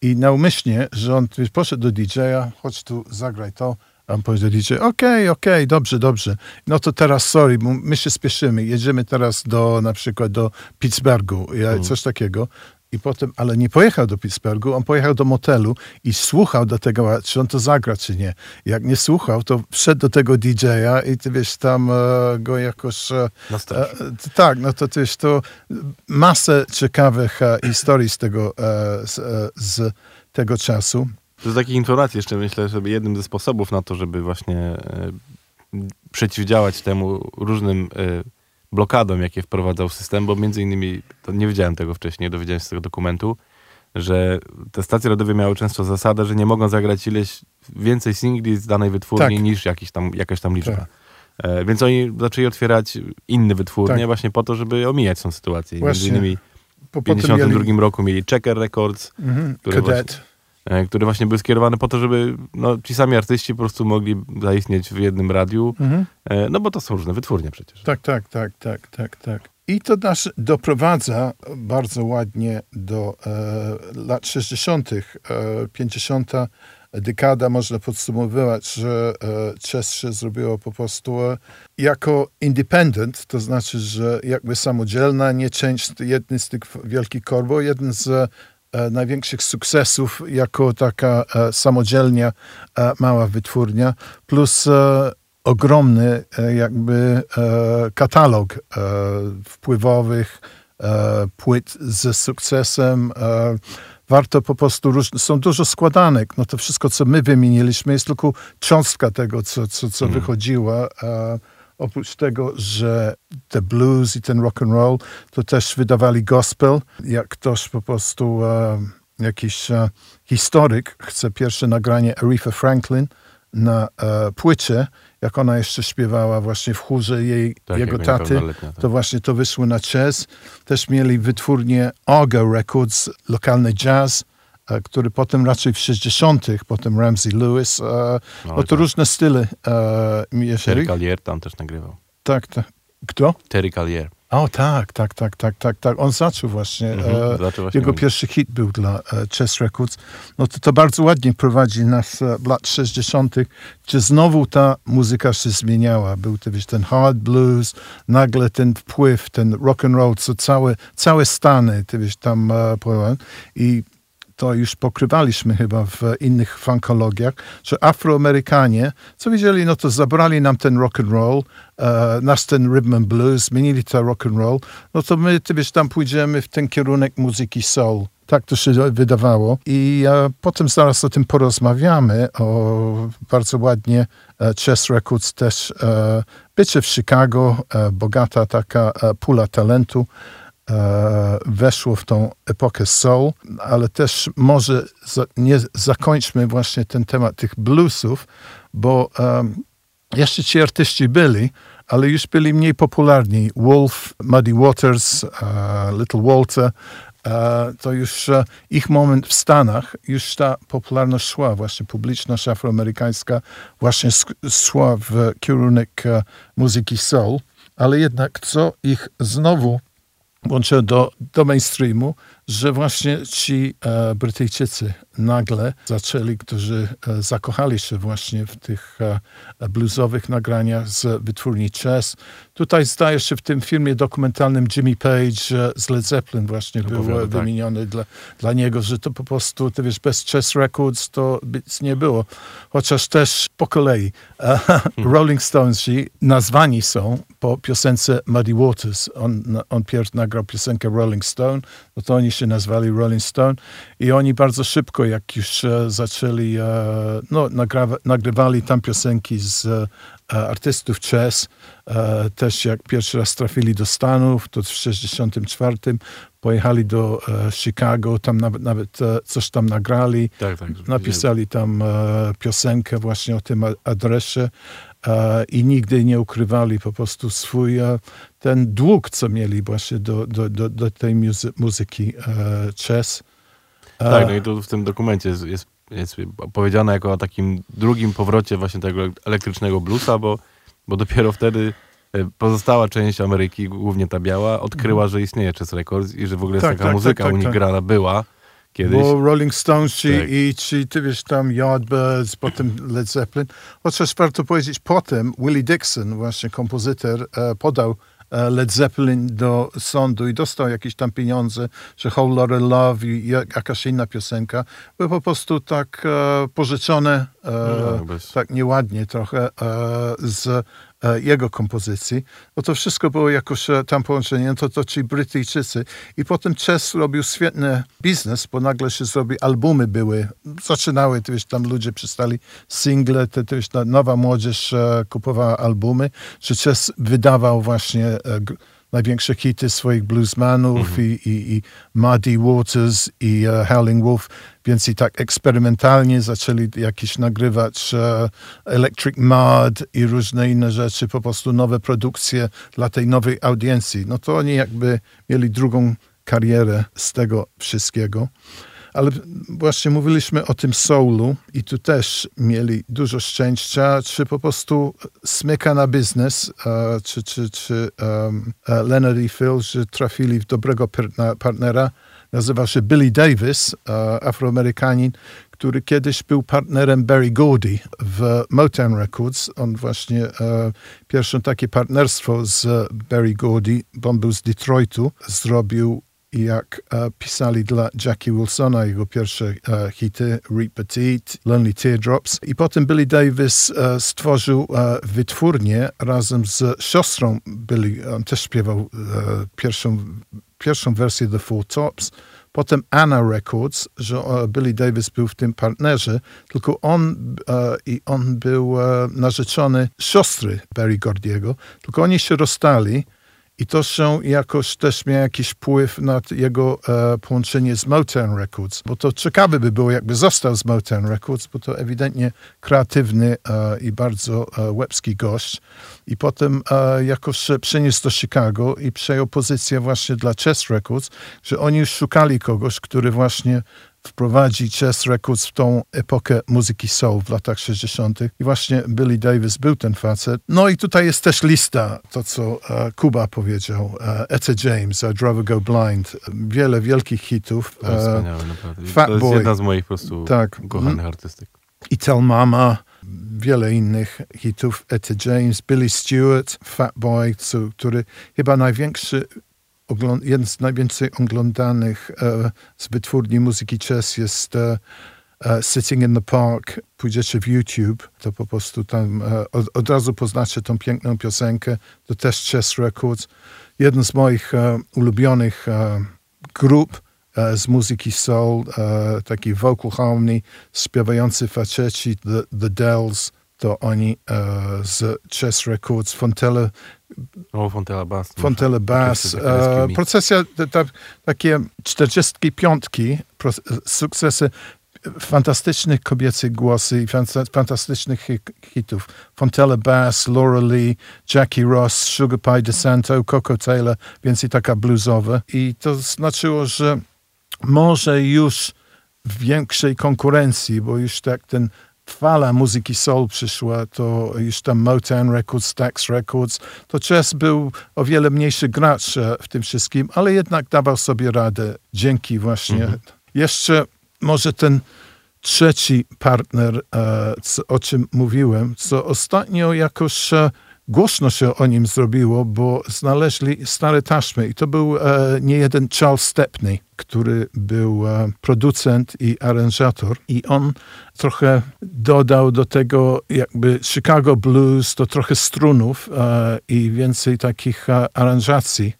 i naumyślnie, że on ty wiesz, poszedł do DJ-a, chodź tu, zagraj to. A on powiedział DJ, okej, okej, dobrze, dobrze. No to teraz, sorry, my się spieszymy, jedziemy teraz do, na przykład do Pittsburghu, ja, coś takiego. I potem, ale nie pojechał do Pittsburghu, on pojechał do motelu i słuchał do tego, czy on to zagra, czy nie. Jak nie słuchał, to wszedł do tego DJ-a i ty wiesz, tam e, go jakoś... E, e, tak, no to też to masę ciekawych e, historii z tego, e, z, e, z tego czasu. Z takich informacji jeszcze myślę sobie jednym ze sposobów na to, żeby właśnie przeciwdziałać temu różnym blokadom, jakie wprowadzał system, bo między innymi, to nie wiedziałem tego wcześniej, dowiedziałem się z tego dokumentu, że te stacje radiowe miały często zasadę, że nie mogą zagrać ileś więcej singli z danej wytwórni Tak. niż jakiś tam, jakaś tam liczba. Tak. E, Więc oni zaczęli otwierać inne wytwórnie Tak. właśnie po to, żeby omijać tą sytuację. I Między Właśnie. innymi Po, w 1952 roku mieli Checker Records, Mhm, Cadet. e, które właśnie były skierowane po to, żeby no, ci sami artyści po prostu mogli zaistnieć w jednym radiu, Mhm. e, no bo to są różne wytwórnie przecież. Tak, tak, tak, tak, tak, tak. I to nas doprowadza bardzo ładnie do e, lat 60., e, 50. dekada, można podsumowywać, że e, Chess się zrobiło po prostu e, jako independent, to znaczy, że jakby samodzielna, nie część jednej z tych wielkich korbo, jeden z e, największych sukcesów jako taka e, samodzielnia e, mała wytwórnia, plus e, ogromny e, jakby e, katalog e, wpływowych e, płyt ze sukcesem. E, warto po prostu, są dużo składanek. No to wszystko, co my wymieniliśmy, jest tylko cząstka tego, co, co, co wychodziło. Oprócz tego, że te blues i ten rock and roll, to też wydawali gospel. Jak ktoś po prostu, e, jakiś e, historyk chce pierwsze nagranie Aretha Franklin na e, płycie, jak ona jeszcze śpiewała właśnie w chórze jej, Tak, jego taty, tak. to właśnie to wyszło na jazz. Też mieli wytwórnię Argo Records, lokalny jazz, który potem raczej w 60., potem Ramsey Lewis, e, No, to tak. różne style. E, Terry Callier tam też nagrywał. tak, tak. Kto? Terry Callier. O tak, tak, tak, tak, tak, tak. On zaczął właśnie. Mhm, e, zaczął właśnie jego pierwszy hit był dla e, Chess Records. No to, to bardzo ładnie prowadzi nas e, lat 60., gdzie znowu ta muzyka się zmieniała. Był to wiesz, ten hard blues, nagle ten wpływ, ten rock and roll, co całe, całe Stany, ty wiesz, tam e. I to już pokrywaliśmy chyba w innych funkologiach, że Afroamerykanie, co widzieli, no to zabrali nam ten rock and roll, e, nasz ten rhythm and blues, zmienili to rock and roll, no to my, ty wiesz, tam pójdziemy w ten kierunek muzyki soul. Tak to się wydawało. I e, potem zaraz o tym porozmawiamy, o bardzo ładnie e, Chess Records też e, bycie w Chicago, e, bogata taka e, pula talentu weszło w tą epokę soul, ale też może za, nie zakończmy właśnie ten temat tych bluesów, bo em, jeszcze ci artyści byli, ale już byli mniej popularni. Wolf, Muddy Waters, e, Little Walter, e, to już e, ich moment w Stanach, już ta popularność szła, właśnie publiczność afroamerykańska właśnie szła w kierunek e, muzyki soul, ale jednak co ich znowu łączę do, do mainstreamu, że właśnie ci e, Brytyjczycy nagle zaczęli, którzy e, zakochali się właśnie w tych e, bluesowych nagraniach z wytwórni Chess. Tutaj zdaje się w tym filmie dokumentalnym Jimmy Page z Led Zeppelin właśnie był Opowiada, e, tak. wymieniony dla, dla niego, że to po prostu, ty wiesz, bez Chess Records to nic nie było. Chociaż też po kolei e, Rolling Stones nazwani są po piosence Muddy Waters. On, on pierw nagrał piosenkę Rolling Stone, no to oni się nazwali Rolling Stone i oni bardzo szybko, jak już e, zaczęli, e, no, nagrawa, nagrywali tam piosenki z e, artystów chess, e, też jak pierwszy raz trafili do Stanów, to w 64 pojechali do Chicago, tam nawet, nawet coś tam nagrali, Tak, tak. napisali tam piosenkę właśnie o tym adresie i nigdy nie ukrywali po prostu swój e, ten dług, co mieli właśnie do, do, do, do tej muzy- muzyki e, chess. E, Tak, no i tu w tym dokumencie jest, jest, jest powiedziane jako o takim drugim powrocie właśnie tego elektrycznego bluesa, bo, bo dopiero wtedy e, pozostała część Ameryki, głównie ta biała, odkryła, że istnieje Chess Records i że w ogóle jest Mhm. Tak, taka tak, muzyka tak, tak, u nich tak. grana była kiedyś. Bo Rolling Stones ci, Tak. i ci, ty wiesz, tam Yardbirds, potem Led Zeppelin. Chociaż warto powiedzieć, potem Willie Dixon, właśnie kompozytor, e, podał e, Led Zeppelin do sądu i dostał jakieś tam pieniądze, że Whole Lotta Love i jak- jakaś inna piosenka były po prostu tak e, pożyczone, e, No, tak nieładnie trochę e, z jego kompozycji. No to wszystko było jakoś e, tam połączenie, no to, to ci Brytyjczycy. I potem Chess robił świetny biznes, bo nagle się zrobi, albumy były, zaczynały, to wiesz, tam ludzie przystali single, to, to wiesz, ta nowa młodzież e, kupowała albumy, że Chess wydawał właśnie e, największe hity swoich bluesmanów i, i, i Muddy Waters i e, Howling Wolf, więc i tak eksperymentalnie zaczęli jakieś nagrywać e, Electric Mud i różne inne rzeczy, po prostu nowe produkcje dla tej nowej audiencji. No to oni jakby mieli drugą karierę z tego wszystkiego. Ale właśnie mówiliśmy o tym soulu i tu też mieli dużo szczęścia, czy po prostu smyka na biznes, e, czy, czy, czy um, e, Leonard i Phil, że trafili w dobrego partnera. Nazywa się Billy Davis, e, afroamerykanin, który kiedyś był partnerem Barry Gordy w Motown Records. On właśnie e, pierwsze takie partnerstwo z Barry Gordy, bo on był z Detroitu, zrobił jak e, pisali dla Jackie Wilsona jego pierwsze e, hity Reap Petite, Lonely Teardrops. I potem Billy Davis e, stworzył wytwórnię razem z siostrą Billy, on też śpiewał pierwszą, pierwszą wersję The Four Tops, potem Anna Records, że Billy Davis był w tym partnerze, tylko on e, i on był e, narzeczony siostry Barry Gordiego, tylko oni się rozstali i to się jakoś też miał jakiś wpływ na jego e, połączenie z Motown Records, bo to ciekawe by było, jakby został z Motown Records, bo to ewidentnie kreatywny e, i bardzo e, łebski gość. I potem e, jakoś przeniósł do Chicago i przejął pozycję właśnie dla Chess Records, że oni już szukali kogoś, który właśnie wprowadzi Chess Records w tą epokę muzyki soul w latach 60. I właśnie Billy Davis był ten facet. No i tutaj jest też lista, to co e, Kuba powiedział. E, Etta James, I'd Rather Go Blind. Wiele wielkich hitów. To jest E, wspaniałe, naprawdę. Fat to jest Boy. jedna z moich po prostu Tak. ukochanych artystek. i Tell Mama, wiele innych hitów, Etta James, Billy Stewart, Fat Boy, który chyba największy, jeden z najwięcej oglądanych e, z wytwórni muzyki chess jest e, e, Sitting in the Park. Pójdziecie w YouTube, to po prostu tam e, od, od razu poznacie tą piękną piosenkę. To też Chess Records. Jeden z moich e, ulubionych e, grup z muzyki soul, taki vocal harmony, śpiewający faceci, The, the Dells, to oni z Chess Records, Fontella, O, Fontella Bass. Fontella Bass, e, procesja, te, te, takie 45, pro, sukcesy fantastycznych kobiecych głosy i fanta- fantastycznych hi- hitów. Fontella Bass, Laura Lee, Jackie Ross, Sugar Pie DeSanto, Coco Taylor, więc i taka bluesowa. I to znaczyło, że może już w większej konkurencji, bo już tak ten fala muzyki soul przyszła, to już tam Motown Records, Stax Records, to Chess był o wiele mniejszy gracz e, w tym wszystkim, ale jednak dawał sobie radę. Dzięki właśnie. Jeszcze może ten trzeci partner, e, co, o czym mówiłem, co ostatnio jakoś e, głośno się o nim zrobiło, bo znaleźli stare taśmy i to był e, nie jeden Charles Stepney, który był e, producent i aranżator i on trochę dodał do tego jakby Chicago Blues, to trochę strunów e, i więcej takich e, aranżacji.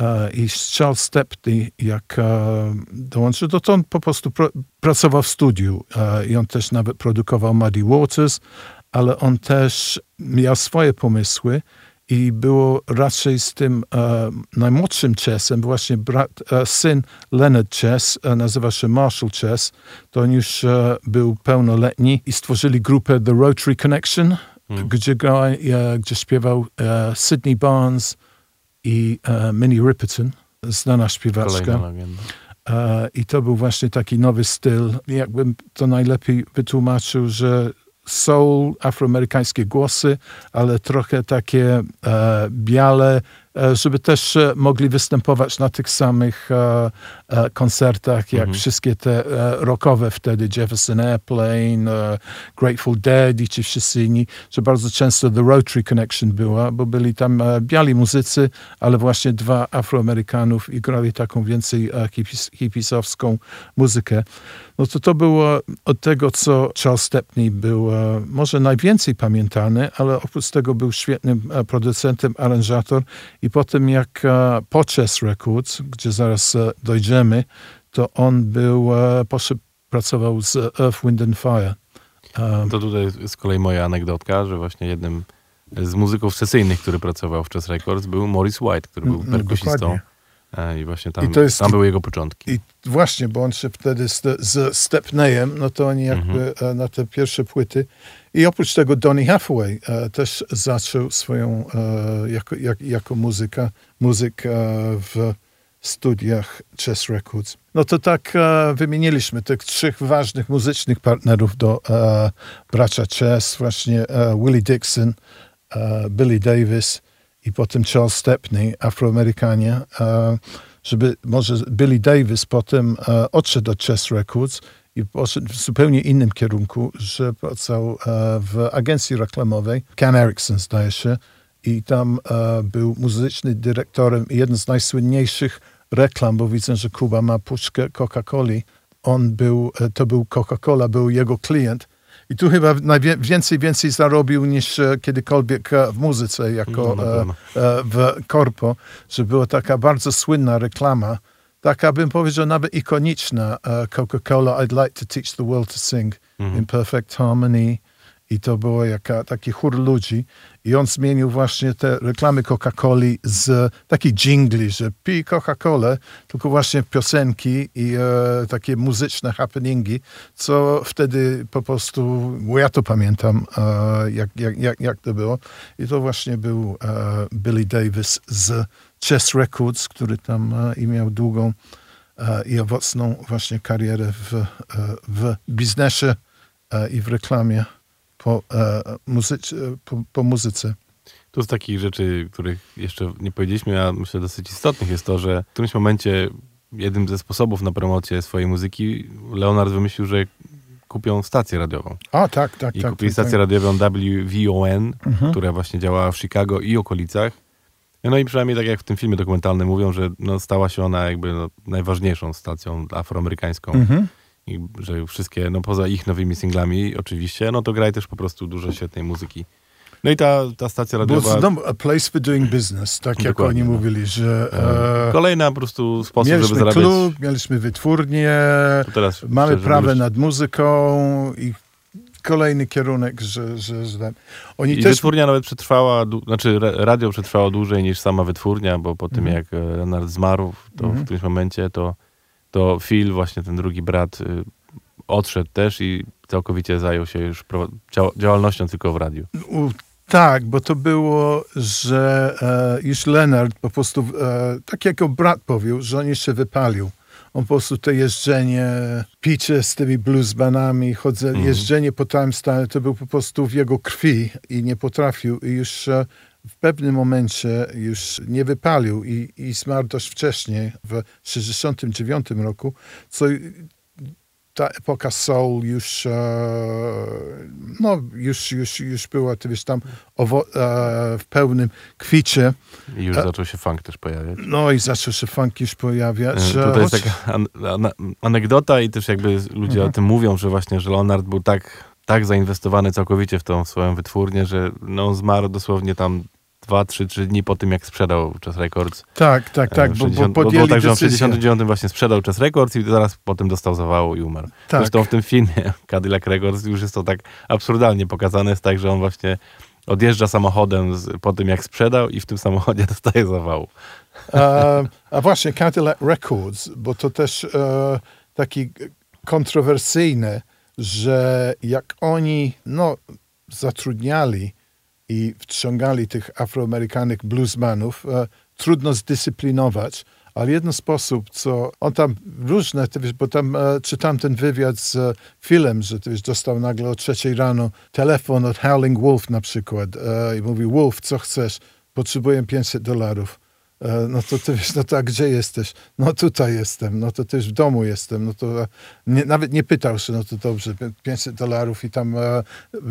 E, I Charles Stepney, jak e, dołączył, to, to on po prostu pro, pracował w studiu i on też nawet produkował Muddy Waters, ale on też miał swoje pomysły i było raczej z tym e, najmłodszym Chessem, właśnie brat, e, syn Leonard Chess, e, nazywa się Marshall Chess, to on już e, był pełnoletni i stworzyli grupę The Rotary Connection, gdzie, grał, e, gdzie śpiewał e, Sydney Barnes i e, Minnie Riperton, znana śpiewaczka. I to był właśnie taki nowy styl. Jakbym to najlepiej wytłumaczył, że soul, afroamerykańskie głosy, ale trochę takie e, biale, żeby też e, mogli występować na tych samych e, e, koncertach, jak wszystkie te e, rockowe wtedy, Jefferson Airplane, e, Grateful Dead i ci wszyscy inni, że bardzo często The Rotary Connection była, bo byli tam e, biali muzycy, ale właśnie dwa Afroamerykanów i grali taką więcej e, hipis, hipisowską muzykę. No to to było od tego, co Charles Stepney był e, może najwięcej pamiętany, ale oprócz tego był świetnym e, producentem, aranżator i potem jak e, po Chess Records, gdzie zaraz e, dojdziemy, to on był, e, poszedł, pracował z Earth, Wind and Fire. To tutaj z kolei moja anegdotka, że właśnie jednym z muzyków sesyjnych, który pracował w Chess Records był Morris White, który był Mm, perkusistą. dokładnie. E, I właśnie tam, I jest- tam były jego początki. I właśnie, bo on się wtedy z, z Stepneyem, no to oni jakby Mhm. e, na te pierwsze płyty. I oprócz tego Donny Hathaway e, też zaczął swoją jako, jak, jako muzyka, muzyk w studiach Chess Records. No to tak e, wymieniliśmy tych trzech ważnych muzycznych partnerów do e, bracia Chess, właśnie e, Willie Dixon, e, Billy Davis i potem Charles Stepney, Afroamerykanie, e, żeby może Billy Davis potem e, odszedł od Chess Records i poszedł w zupełnie innym kierunku, że pracował e, w agencji reklamowej, Ken Erickson zdaje się, i tam był muzycznym dyrektorem jeden z najsłynniejszych reklam, bo widzę, że Kuba ma puszkę Coca-Coli. On był, to był Coca-Cola, był jego klient. I tu chyba najwie- więcej, więcej zarobił niż e, kiedykolwiek e, w muzyce, jako No, e, w korpo, że była taka bardzo słynna reklama, taka bym powiedział nawet ikoniczna, Coca-Cola, I'd like to teach the world to sing in perfect harmony. I to było jaka, taki chór ludzi. I on zmienił właśnie te reklamy Coca-Coli z takich jingli, że pij Coca-Colę, tylko właśnie piosenki i e, takie muzyczne happeningi, co wtedy po prostu, bo ja to pamiętam, e, jak, jak, jak, jak to było. I to właśnie był e, Billy Davis z Chess Records, który tam e, i miał długą e, i owocną właśnie karierę w, e, w biznesie i w reklamie po, e, muzyce, po, po muzyce. Tu z takich rzeczy, których jeszcze nie powiedzieliśmy, a myślę dosyć istotnych jest to, że w którymś momencie jednym ze sposobów na promocję swojej muzyki Leonard wymyślił, że kupią stację radiową. A, tak, tak, I tak. kupili tak, stację tak. radiową WVON, Mhm. która właśnie działała w Chicago i okolicach. No i przynajmniej tak jak w tym filmie dokumentalnym mówią, że no, stała się ona jakby no, najważniejszą stacją afroamerykańską. Mhm. I że wszystkie, no poza ich nowymi singlami oczywiście, no to graj też po prostu dużo świetnej muzyki. No i ta, ta stacja radiowa... znowu a place for doing business, tak jak oni no. mówili, że e, Kolejna po prostu sposób, żeby mieliśmy zarabiać. klub, mieliśmy wytwórnię, mamy prawę mówiąc, nad muzyką i kolejny kierunek, że, że, że tam- oni I też... wytwórnia nawet przetrwała, znaczy ra- radio przetrwało dłużej niż sama wytwórnia, bo po tym Mhm. jak e, Leonard zmarł, to Mhm. w którymś momencie to, to Phil, właśnie ten drugi brat, y, odszedł też i całkowicie zajął się już działalnością tylko w radiu. Tak, bo to było, że e, już Leonard po prostu, e, tak jak brat powiedział, że on jeszcze wypalił. On po prostu to jeżdżenie, picie z tymi bluesbanami, chodzę, Mhm. jeżdżenie po całym stanie, to był po prostu w jego krwi i nie potrafił. I już e, w pewnym momencie już nie wypalił i, i zmarł dość wcześnie, w 69 roku, co ta epoka soul już, e, no, już, już, już była, ty wiesz, tam owo, e, w pełnym kwicie. I już A- zaczął się funk też pojawiać. No i zaczął się funk już pojawiać. E, Tutaj jest taka an- anegdota i też jakby ludzie Mhm. o tym mówią, że właśnie, że Leonard był tak, tak zainwestowany całkowicie w tą swoją wytwórnię, że no, on zmarł dosłownie tam dwa, trzy, trzy dni po tym, jak sprzedał Chess Records. Tak, tak, tak, w bo, bo 60 bo podjęli było tak, że on w decyzję. 69 właśnie sprzedał Chess Records i zaraz potem dostał zawału i umarł. Tak. Zresztą w tym filmie Cadillac Records już jest to tak absurdalnie pokazane, jest tak, że on właśnie odjeżdża samochodem z, po tym, jak sprzedał i w tym samochodzie dostaje zawału. A, a właśnie Cadillac Records, bo to też e, taki kontrowersyjne, że jak oni no, zatrudniali i wciągali tych afroamerykanych bluesmanów, e, trudno zdyscyplinować, ale jeden sposób, co on tam różne, ty wiesz, bo tam e, czytam ten wywiad z e, Philem, że ty dostał nagle o trzeciej rano telefon od Howling Wolf na przykład e, i mówi, Wolf, co chcesz? Potrzebuję 500 dolarów. E, No to ty wiesz, no to a gdzie jesteś? No tutaj jestem, no to też w domu jestem. No to e, nie, nawet nie pytał się, no to dobrze, 500 dolarów i tam e,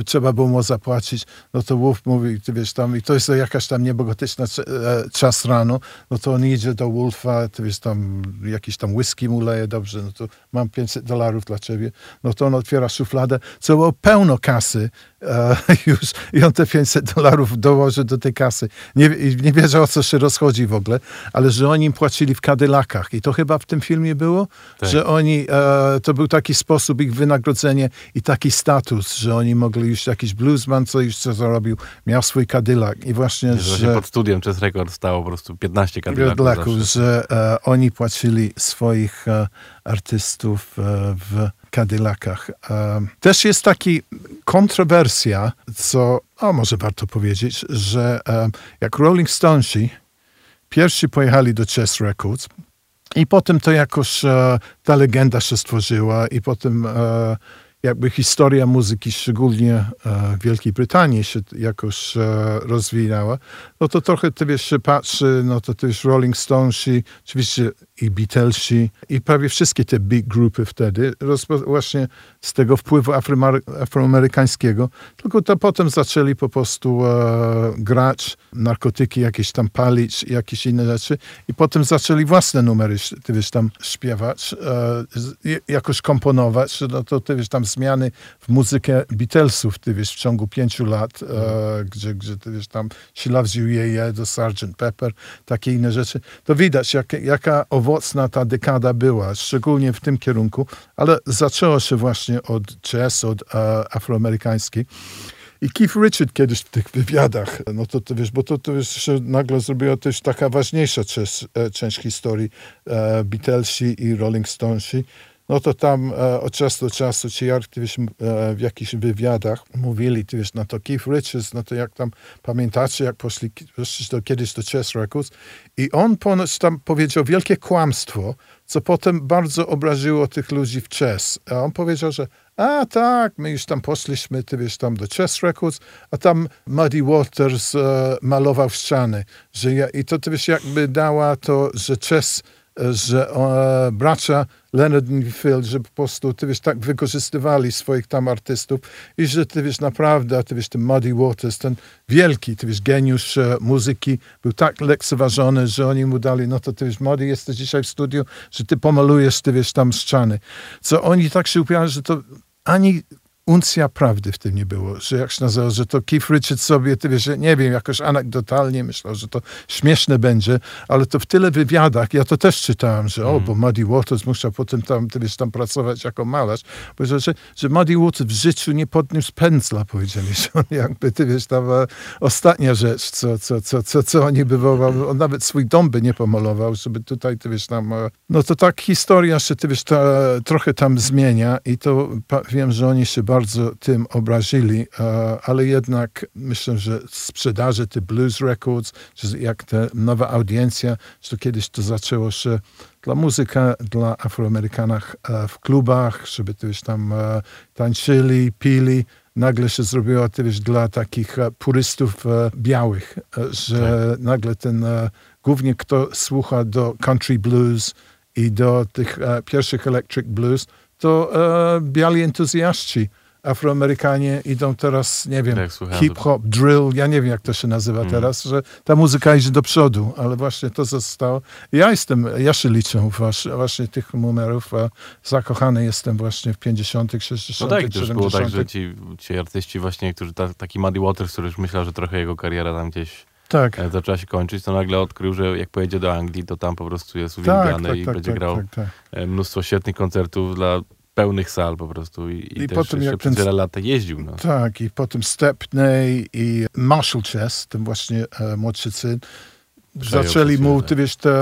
trzeba było mu zapłacić. No to Wolf mówi, ty wiesz, tam i to jest jakaś tam niebogotyczna e, czas rano, no to on idzie do Wolfa, ty wiesz, tam jakiś tam whisky mu leje, dobrze, no to mam 500 dolarów dla ciebie. No to on otwiera szufladę, co było pełno kasy e, już i on te 500 dolarów dołoży do tej kasy. Nie, nie wiedział, o co się rozchodzi w ogóle, ale że oni im płacili w Cadillacach i to chyba w tym filmie było, Tak. że oni, e, to był taki sposób ich wynagrodzenie i taki status, że oni mogli już jakiś bluesman, co już co zarobił, miał swój Cadillac i właśnie, Że że... pod studiem Chess Records stało po prostu 15 Cadillaców Cadillacu, zawsze. że e, oni płacili swoich e, artystów e, w Cadillacach. E, też jest taki kontrowersja, co, o może warto powiedzieć, że e, jak Rolling Stonesi pierwsi pojechali do Chess Records i potem to jakoś e, ta legenda się stworzyła i potem e, jakby historia muzyki, szczególnie e, w Wielkiej Brytanii się jakoś e, rozwinęła, no to trochę ty wiesz, się patrzy, no to też Rolling Stonesi, oczywiście i Beatlesi i prawie wszystkie te big grupy wtedy, właśnie z tego wpływu afroamery- afroamerykańskiego, tylko to potem zaczęli po prostu e, grać, narkotyki jakieś tam palić, jakieś inne rzeczy i potem zaczęli własne numery, ty wiesz, tam śpiewać, e, jakoś komponować, no to ty wiesz, tam zmiany w muzykę Beatlesów, ty wiesz, w ciągu pięciu lat, e, gdzie, gdzie ty wiesz, tam She Loves You, Yeah, Yeah, do Sgt. Pepper, takie inne rzeczy, to widać, jak, jaka owocna ta dekada była, szczególnie w tym kierunku, ale zaczęło się właśnie od jazz, od e, afroamerykańskiej. I Keith Richard kiedyś w tych wywiadach, no to, to wiesz, bo to, to wiesz, się nagle zrobiła też taka ważniejsza część, e, część historii e, Beatlesi i Rolling Stonesi. No to tam e, od czasu do czasu ci aktywiści e, w jakichś wywiadach mówili, ty wiesz, no to Keith Richards, no to jak tam, pamiętacie, jak poszli do, kiedyś do Chess Records i on ponoć tam powiedział wielkie kłamstwo, co potem bardzo obraziło tych ludzi w Chess. A on powiedział, że a tak, my już tam poszliśmy, ty wiesz, tam do Chess Records, a tam Muddy Waters e, malował ściany. Że ja, I to ty wiesz, jakby dała to, że Chess że e, bracia Leonard i Phil, że po prostu, ty wiesz, tak wykorzystywali swoich tam artystów i że ty wiesz, naprawdę, ty wiesz, ten Muddy Waters, ten wielki, ty wiesz, geniusz e, muzyki był tak lekceważony, że oni mu dali, no to ty wiesz, Muddy, jesteś dzisiaj w studiu, że ty pomalujesz, ty wiesz, tam ściany. Co oni tak się upierali, że to ani uncja prawdy w tym nie było, że jak się nazywa, że to Keith Richards sobie, ty wiesz, że nie wiem, jakoś anegdotalnie myślał, że to śmieszne będzie, ale to w tyle wywiadach, ja to też czytałem, że o, bo Muddy Waters musiał potem tam, ty wiesz, tam pracować jako malarz, powiedział, że, że Muddy Waters w życiu nie podniósł pędzla, powiedzieli, że on jakby, ty wiesz, tam e, ostatnia rzecz, co, co, co, co, co oni by wołał, on nawet swój dom by nie pomalował, żeby tutaj, ty wiesz, tam, e, no to tak historia się, ty wiesz, ta, trochę tam zmienia i to pa, wiem, że oni się bardzo tym obrazili, e, ale jednak myślę, że sprzedaży tych Blues Records, że jak ta nowa audiencja, że to kiedyś to zaczęło się dla muzyka, dla Afroamerykanów e, w klubach, żeby już tam e, tańczyli, pili. Nagle się zrobiło to już dla takich purystów białych, że Tak. nagle ten, głównie kto słucha do country blues i do tych pierwszych electric blues, to e, biali entuzjaści, Afroamerykanie idą teraz, nie wiem, słuchałem, hip-hop, drill, ja nie wiem jak to się nazywa Mm. teraz, że ta muzyka idzie do przodu, ale właśnie to zostało. Ja jestem, ja się liczę wasz, właśnie tych numerów, a zakochany jestem właśnie w 50., 60., No tak, to już było 70. tak, że ci, ci artyści właśnie, którzy ta, taki Muddy Waters, który już myślał, że trochę jego kariera tam gdzieś Tak, e, zaczęła się kończyć, to nagle odkrył, że jak pojedzie do Anglii, to tam po prostu jest tak, uwielbiany tak, i tak, będzie tak, grał tak, tak. e, mnóstwo świetnych koncertów dla pełnych sal po prostu i, i, I potem jeszcze jak przez ten- wiele lat jeździł. No. Tak, i potem Stepney i Marshall Chess, ten właśnie e, młodszy syn, Przejął zaczęli mu, tak. ty wiesz, te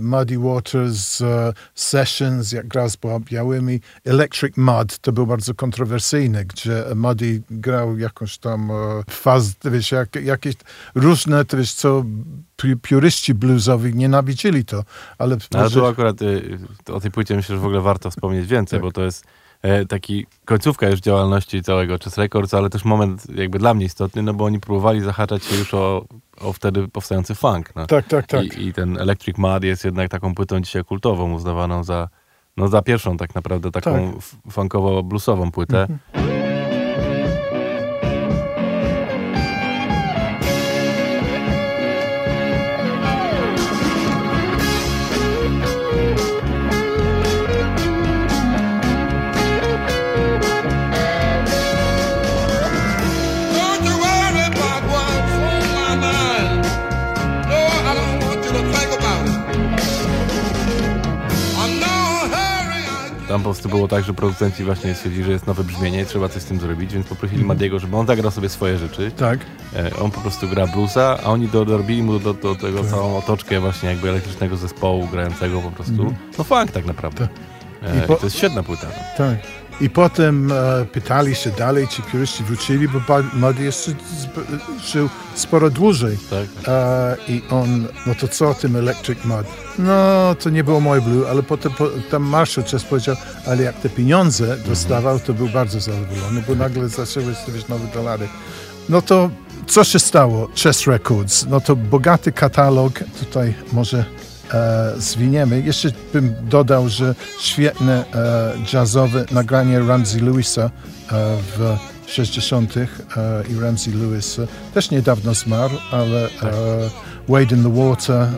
Muddy Waters e, Sessions, jak grał z białymi. Electric Mud to był bardzo kontrowersyjny, gdzie Muddy grał jakąś tam e, faz, ty wiesz, jak, jakieś różne, ty wiesz, co pi- piuryści bluesowi nienawidzili to, ale No, może- tu akurat y, o tej płycie myślę, że w ogóle warto wspomnieć więcej, Tak. bo to jest taki końcówka już działalności całego Chess Records, ale też moment jakby dla mnie istotny, no bo oni próbowali zahaczać się już o, o wtedy powstający funk. No. tak, tak, tak. I, I ten Electric Mud jest jednak taką płytą dzisiaj kultową, uznawaną za, no, za pierwszą tak naprawdę taką Tak. Mhm. funkowo-bluesową płytę. Don't prostu było tak, że producenci właśnie stwierdzili, że jest nowe brzmienie i trzeba coś z tym zrobić, więc poprosili Mhm. Madiego, żeby on zagrał sobie swoje rzeczy. Tak, E, on po prostu gra bluesa, a oni do- dorobili mu do, do tego Tak. całą otoczkę właśnie jakby elektrycznego zespołu grającego po prostu. No funk tak naprawdę. Tak. E, I po- I to jest świetna płyta. Tak. I potem e, pytali się dalej, czy puryści wrócili, bo Muddy jeszcze żył sporo dłużej. Tak? E, I on, no to co o tym Electric Mud? No, to nie było moje blue, ale potem po, tam Marshall Chess powiedział, ale jak te pieniądze dostawał, to był bardzo zadowolony, bo nagle zaczęły stawiać nowe dolary. No to co się stało? Chess Records, no to bogaty katalog, tutaj może zwiniemy. Jeszcze bym dodał, że świetne e, jazzowe nagranie Ramsey Lewisa e, w 60. E, i Ramsey Lewis e, też niedawno zmarł, ale e, Wade in the Water, e,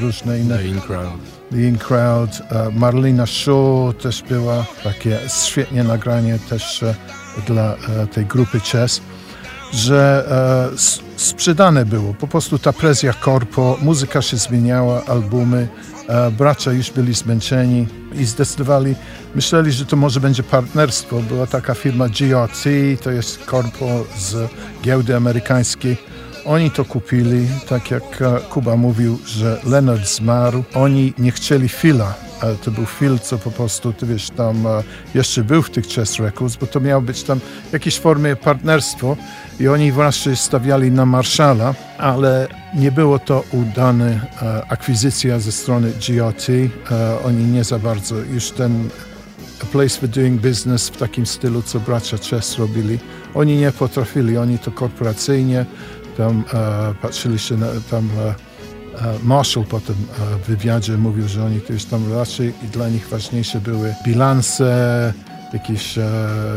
różne inne The In Crowd. The In Crowd, e, Marlena Shaw też była, takie świetnie nagranie też e, dla e, tej grupy Chess, że e, sprzedane było, po prostu ta presja korpo, muzyka się zmieniała, albumy, e, bracia już byli zmęczeni i zdecydowali, myśleli, że to może będzie partnerstwo, była taka firma GRT, to jest korpo z giełdy amerykańskiej, oni to kupili, tak jak e, Kuba mówił, że Leonard zmarł. Oni nie chcieli Phila ale to był Phil, co po prostu, ty wiesz, tam e, jeszcze był w tych Chess Records, bo to miało być tam jakieś formy partnerstwo i oni właśnie stawiali na Marshalla, ale nie było to udane e, akwizycja ze strony GOT. E, oni nie za bardzo już ten A Place for Doing Business w takim stylu, co bracia Chess robili. Oni nie potrafili, oni to korporacyjnie, tam patrzyli się na, tam Marshall potem e, w wywiadzie mówił, że oni już tam raczej i dla nich ważniejsze były bilanse, jakieś e,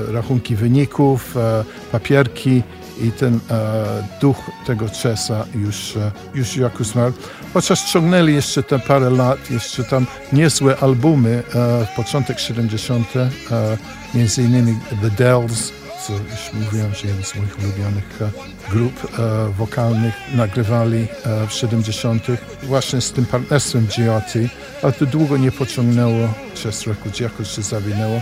rachunki wyników, e, papierki i ten e, duch tego Chessa już, e, już jakoś zmarł. Chociaż ciągnęli jeszcze te parę lat, jeszcze tam niezłe albumy, e, początek 70., e, między innymi The Dells, co już mówiłem, że jeden z moich ulubionych e, grup e, wokalnych nagrywali e, w 70. właśnie z tym partnerstwem GOT, ale to długo nie pociągnęło Chess Records, jakoś się zawinęło.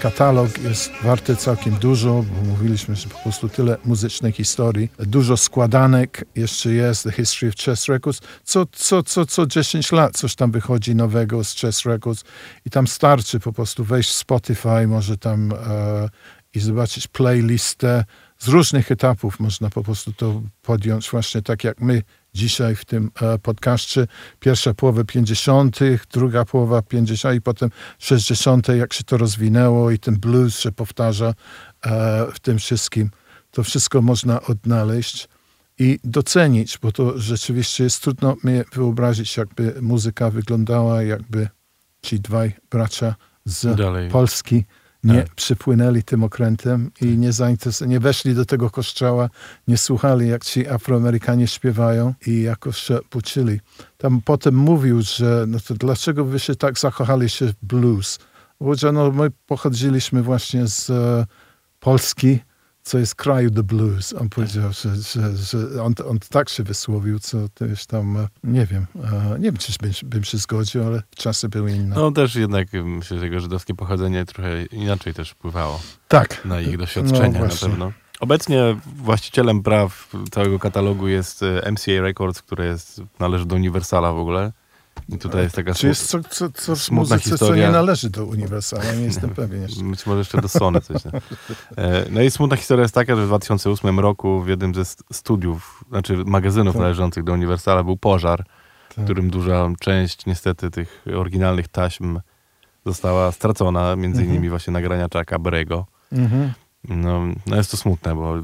Katalog jest warty całkiem dużo, bo mówiliśmy, że po prostu tyle muzycznej historii. Dużo składanek jeszcze jest, The History of Chess Records. Co, co, co, co 10 lat coś tam wychodzi nowego z Chess Records i tam starczy po prostu wejść w Spotify, może tam e, i zobaczyć playlistę z różnych etapów. Można po prostu to podjąć właśnie tak jak my dzisiaj w tym e, podcaście. Pierwsza połowa 50., druga połowa 50. i potem 60., jak się to rozwinęło i ten blues się powtarza e, w tym wszystkim. To wszystko można odnaleźć i docenić, bo to rzeczywiście jest trudno mi wyobrazić, jakby muzyka wyglądała, jakby ci dwaj bracia z Dalej. Polski nie Tak. przypłynęli tym okrętem i nie, zainteres- nie weszli do tego kościoła, nie słuchali, jak ci Afroamerykanie śpiewają i jakoś się. Tam potem mówił, że no to dlaczego wy się tak zakochali się w blues? Powiedział, no my pochodziliśmy właśnie z e, Polski, co jest kraju the blues. On powiedział, że, że, że on, on tak się wysłowił, co to jest tam, e, nie wiem, e, nie wiem, czy bym, bym się zgodził, ale czasy były inne. No też jednak y, myślę, że jego żydowskie pochodzenie trochę inaczej też wpływało tak. na ich doświadczenia No na pewno. Obecnie właścicielem praw całego katalogu jest MCA Records, które jest, należy do Universala w ogóle. I tutaj jest taka Czy jest co, co, co w smutna muzyce, co historia. nie należy do Uniwersala? Nie jestem pewien jeszcze. Być może jeszcze do Sony coś. No. E, no i smutna historia jest taka, że w 2008 roku w jednym ze st- studiów, znaczy magazynów Tak. należących do Uniwersala był pożar, w Tak. którym duża część niestety tych oryginalnych taśm została stracona, między Mhm. innymi właśnie nagrania Chucka Berry'ego. Mhm. No, no jest to smutne, bo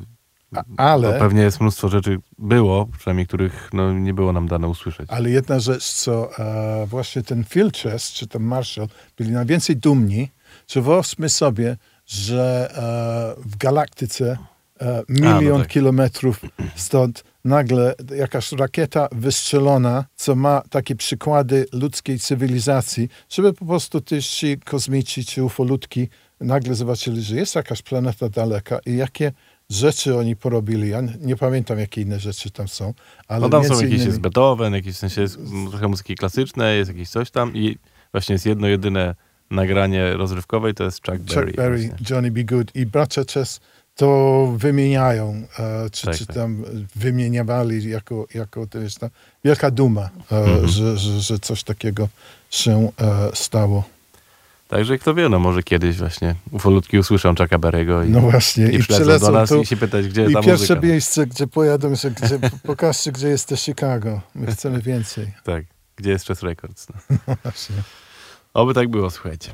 ale, to pewnie jest mnóstwo rzeczy było, przynajmniej których no, nie było nam dane usłyszeć. ale jedna rzecz, co e, właśnie ten Phil Chess, czy ten Marshall, byli najwięcej dumni, że wyobraźmy sobie, że e, w galaktyce e, milion tak. kilometrów stąd nagle jakaś rakieta wystrzelona, co ma takie przykłady ludzkiej cywilizacji, żeby po prostu też ci kosmici czy ufolutki nagle zobaczyli, że jest jakaś planeta daleka i jakie rzeczy oni porobili. Ja nie- pamiętam, jakie inne rzeczy tam są, ale No tam są jakieś, innymi- jest Beethoven, jakieś w sensie jest trochę muzyki klasycznej, jest jakieś coś tam i właśnie jest jedno jedyne nagranie rozrywkowe i to jest Chuck Berry. Chuck Berry, właśnie. Johnny B. Good i bracia Chess to wymieniają, e, czy, Tak, czy tak. tam wymieniawali jako, jako to jest ta wielka duma, e, Mhm. że, że, że coś takiego się e, stało. Także kto wie, no może kiedyś właśnie ufolutki usłyszą Chucka Berry'ego i, No właśnie, i i przylecą do nas tu i się pytać, gdzie i pierwsze muzyka. miejsce, gdzie pojadą, że gdzie, pokażcie, gdzie jest to Chicago. My chcemy więcej. Tak, gdzie jest Chess Records. No. Właśnie. Oby tak było, słuchajcie.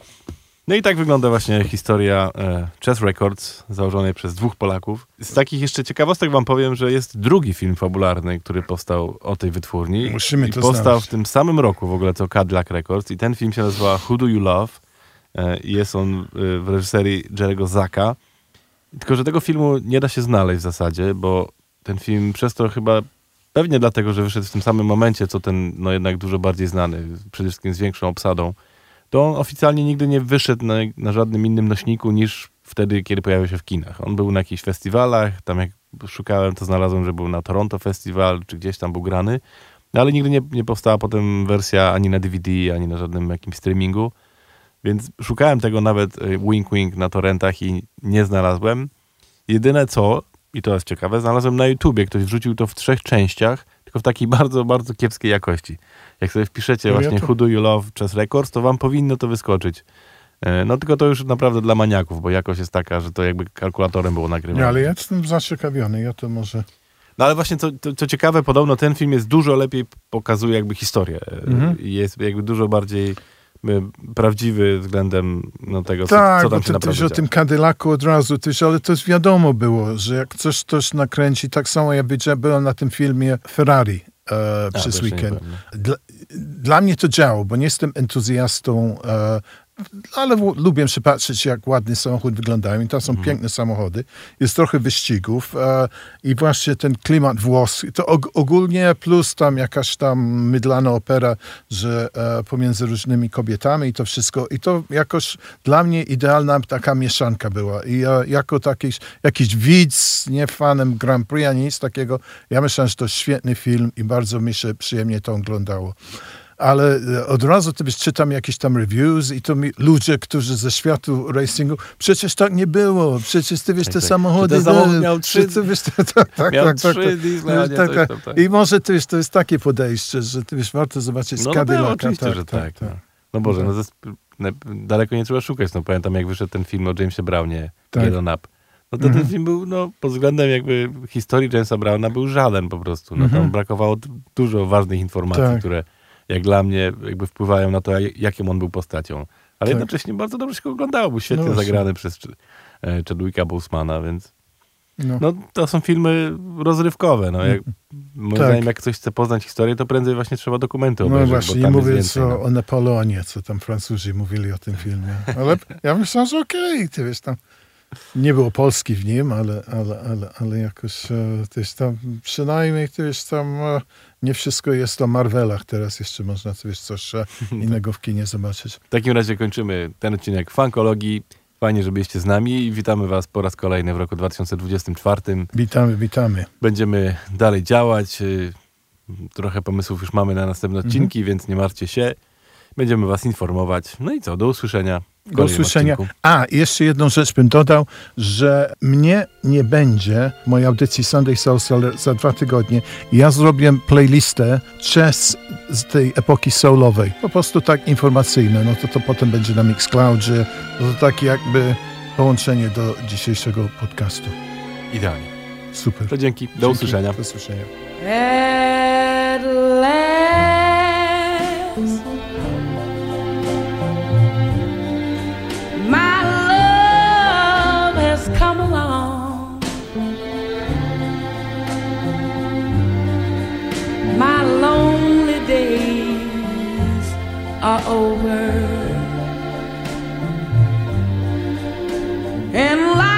No i tak wygląda właśnie historia e, Chess Records, założonej przez dwóch Polaków. Z takich jeszcze ciekawostek wam powiem, że jest drugi film fabularny, który powstał o tej wytwórni. Musimy I to powstał znaleźć. w tym samym roku w ogóle co Cadillac Records i ten film się nazywa Who Do You Love? E, jest on e, w reżyserii Jerego Zaka. Tylko, że tego filmu nie da się znaleźć w zasadzie, bo ten film przez to chyba pewnie dlatego, że wyszedł w tym samym momencie, co ten no jednak dużo bardziej znany, przede wszystkim z większą obsadą, to on oficjalnie nigdy nie wyszedł na, na żadnym innym nośniku niż wtedy, kiedy pojawił się w kinach. On był na jakichś festiwalach, tam jak szukałem, to znalazłem, że był na Toronto Festival, czy gdzieś tam był grany, no ale nigdy nie, nie powstała potem wersja ani na DVD, ani na żadnym jakimś streamingu, więc szukałem tego nawet y, wink wink na torrentach i nie znalazłem. Jedyne co, i to jest ciekawe, znalazłem na YouTubie, ktoś wrzucił to w trzech częściach, tylko w takiej bardzo, bardzo kiepskiej jakości. Jak sobie wpiszecie No ja właśnie to- Who Do You Love Chess Records, to wam powinno to wyskoczyć. E, No tylko to już naprawdę dla maniaków, bo jakość jest taka, że to jakby kalkulatorem było nagrywane. Nie, ale ja jestem zaciekawiony, ja to może... No ale właśnie co, co ciekawe, podobno ten film jest dużo lepiej pokazuje jakby historię. E, Mhm. Jest jakby dużo bardziej prawdziwy względem no, tego, co, Tak, co bo tam się to naprawdę też o tym Cadillacu od razu, też, ale to wiadomo było, że jak coś ktoś nakręci, tak samo jak widziałem, byłem na tym filmie Ferrari e, A, przez nie weekend. no. Dla, dla mnie to działo, bo nie jestem entuzjastą, e, ale lubię się patrzeć, jak ładny samochód wyglądają i to są piękne samochody. Jest trochę wyścigów e, i właśnie ten klimat włoski, to og, ogólnie plus tam jakaś tam mydlana opera, że e, pomiędzy różnymi kobietami i to wszystko. I to jakoś dla mnie idealna taka mieszanka była. I ja jako taki, jakiś widz, nie fanem Grand Prix, ani nic takiego, ja myślałem, że to świetny film i bardzo mi się przyjemnie to oglądało ale e, od razu wiesz, czytam jakieś tam reviews i to mi ludzie, którzy ze światu racingu, przecież tak nie było, przecież ty wiesz, te tak. samochody... Że ten samochód e, miał trzy- ty wiesz, tak, tak, tak, Miał tak, tak, trzy tak. nie tak, tak. tak. I może to jest, to jest takie podejście, że ty wiesz, warto zobaczyć No, no, no Cadillaca. oczywiście, że tak. no. No Boże, no, daleko nie trzeba szukać. No pamiętam, jak wyszedł ten film o Jamesie Brownie, Tak. Get Up. No to ten film był, no pod względem jakby historii Jamesa Browna był żaden po prostu. No tam brakowało dużo ważnych informacji, Tak. które jak dla mnie jakby wpływają na to, jak- jakim on był postacią. Ale Tak. jednocześnie bardzo dobrze się oglądało, był świetnie No właśnie. zagrany przez e, Chadwicka Bosemana, więc No. no to są filmy rozrywkowe. No, jak, moim Tak. zdaniem, jak ktoś chce poznać historię, to prędzej właśnie trzeba dokumenty No obejrzeć, właśnie, bo nie mówiąc więcej. o, no. o Napoleonie, co tam Francuzi mówili o tym filmie. Ale ja myślałem, że okej, ty wiesz, tam nie było Polski w nim, ale, ale, ale, ale jakoś e, też tam, przynajmniej wiesz, tam e, nie wszystko jest o Marvelach. Teraz jeszcze można wiesz, coś e, innego w kinie zobaczyć. W takim razie kończymy ten odcinek Funkologii. Fajnie, że byliście z nami i witamy Was po raz kolejny w roku 2024. Witamy, witamy. Będziemy dalej działać. Trochę pomysłów już mamy na następne Mhm. odcinki, więc nie martwcie się. Będziemy Was informować. No i co, do usłyszenia. Do usłyszenia. A, jeszcze jedną rzecz bym dodał, że mnie nie będzie w mojej audycji Sunday Soul za dwa tygodnie. Ja zrobię playlistę chess z tej epoki soulowej. Po prostu tak informacyjne. No to to potem będzie na Mixcloudzie. No to takie jakby połączenie do dzisiejszego podcastu. Idealnie. Super. To dzięki. Do Dzięki. usłyszenia. Do usłyszenia. Are over. And life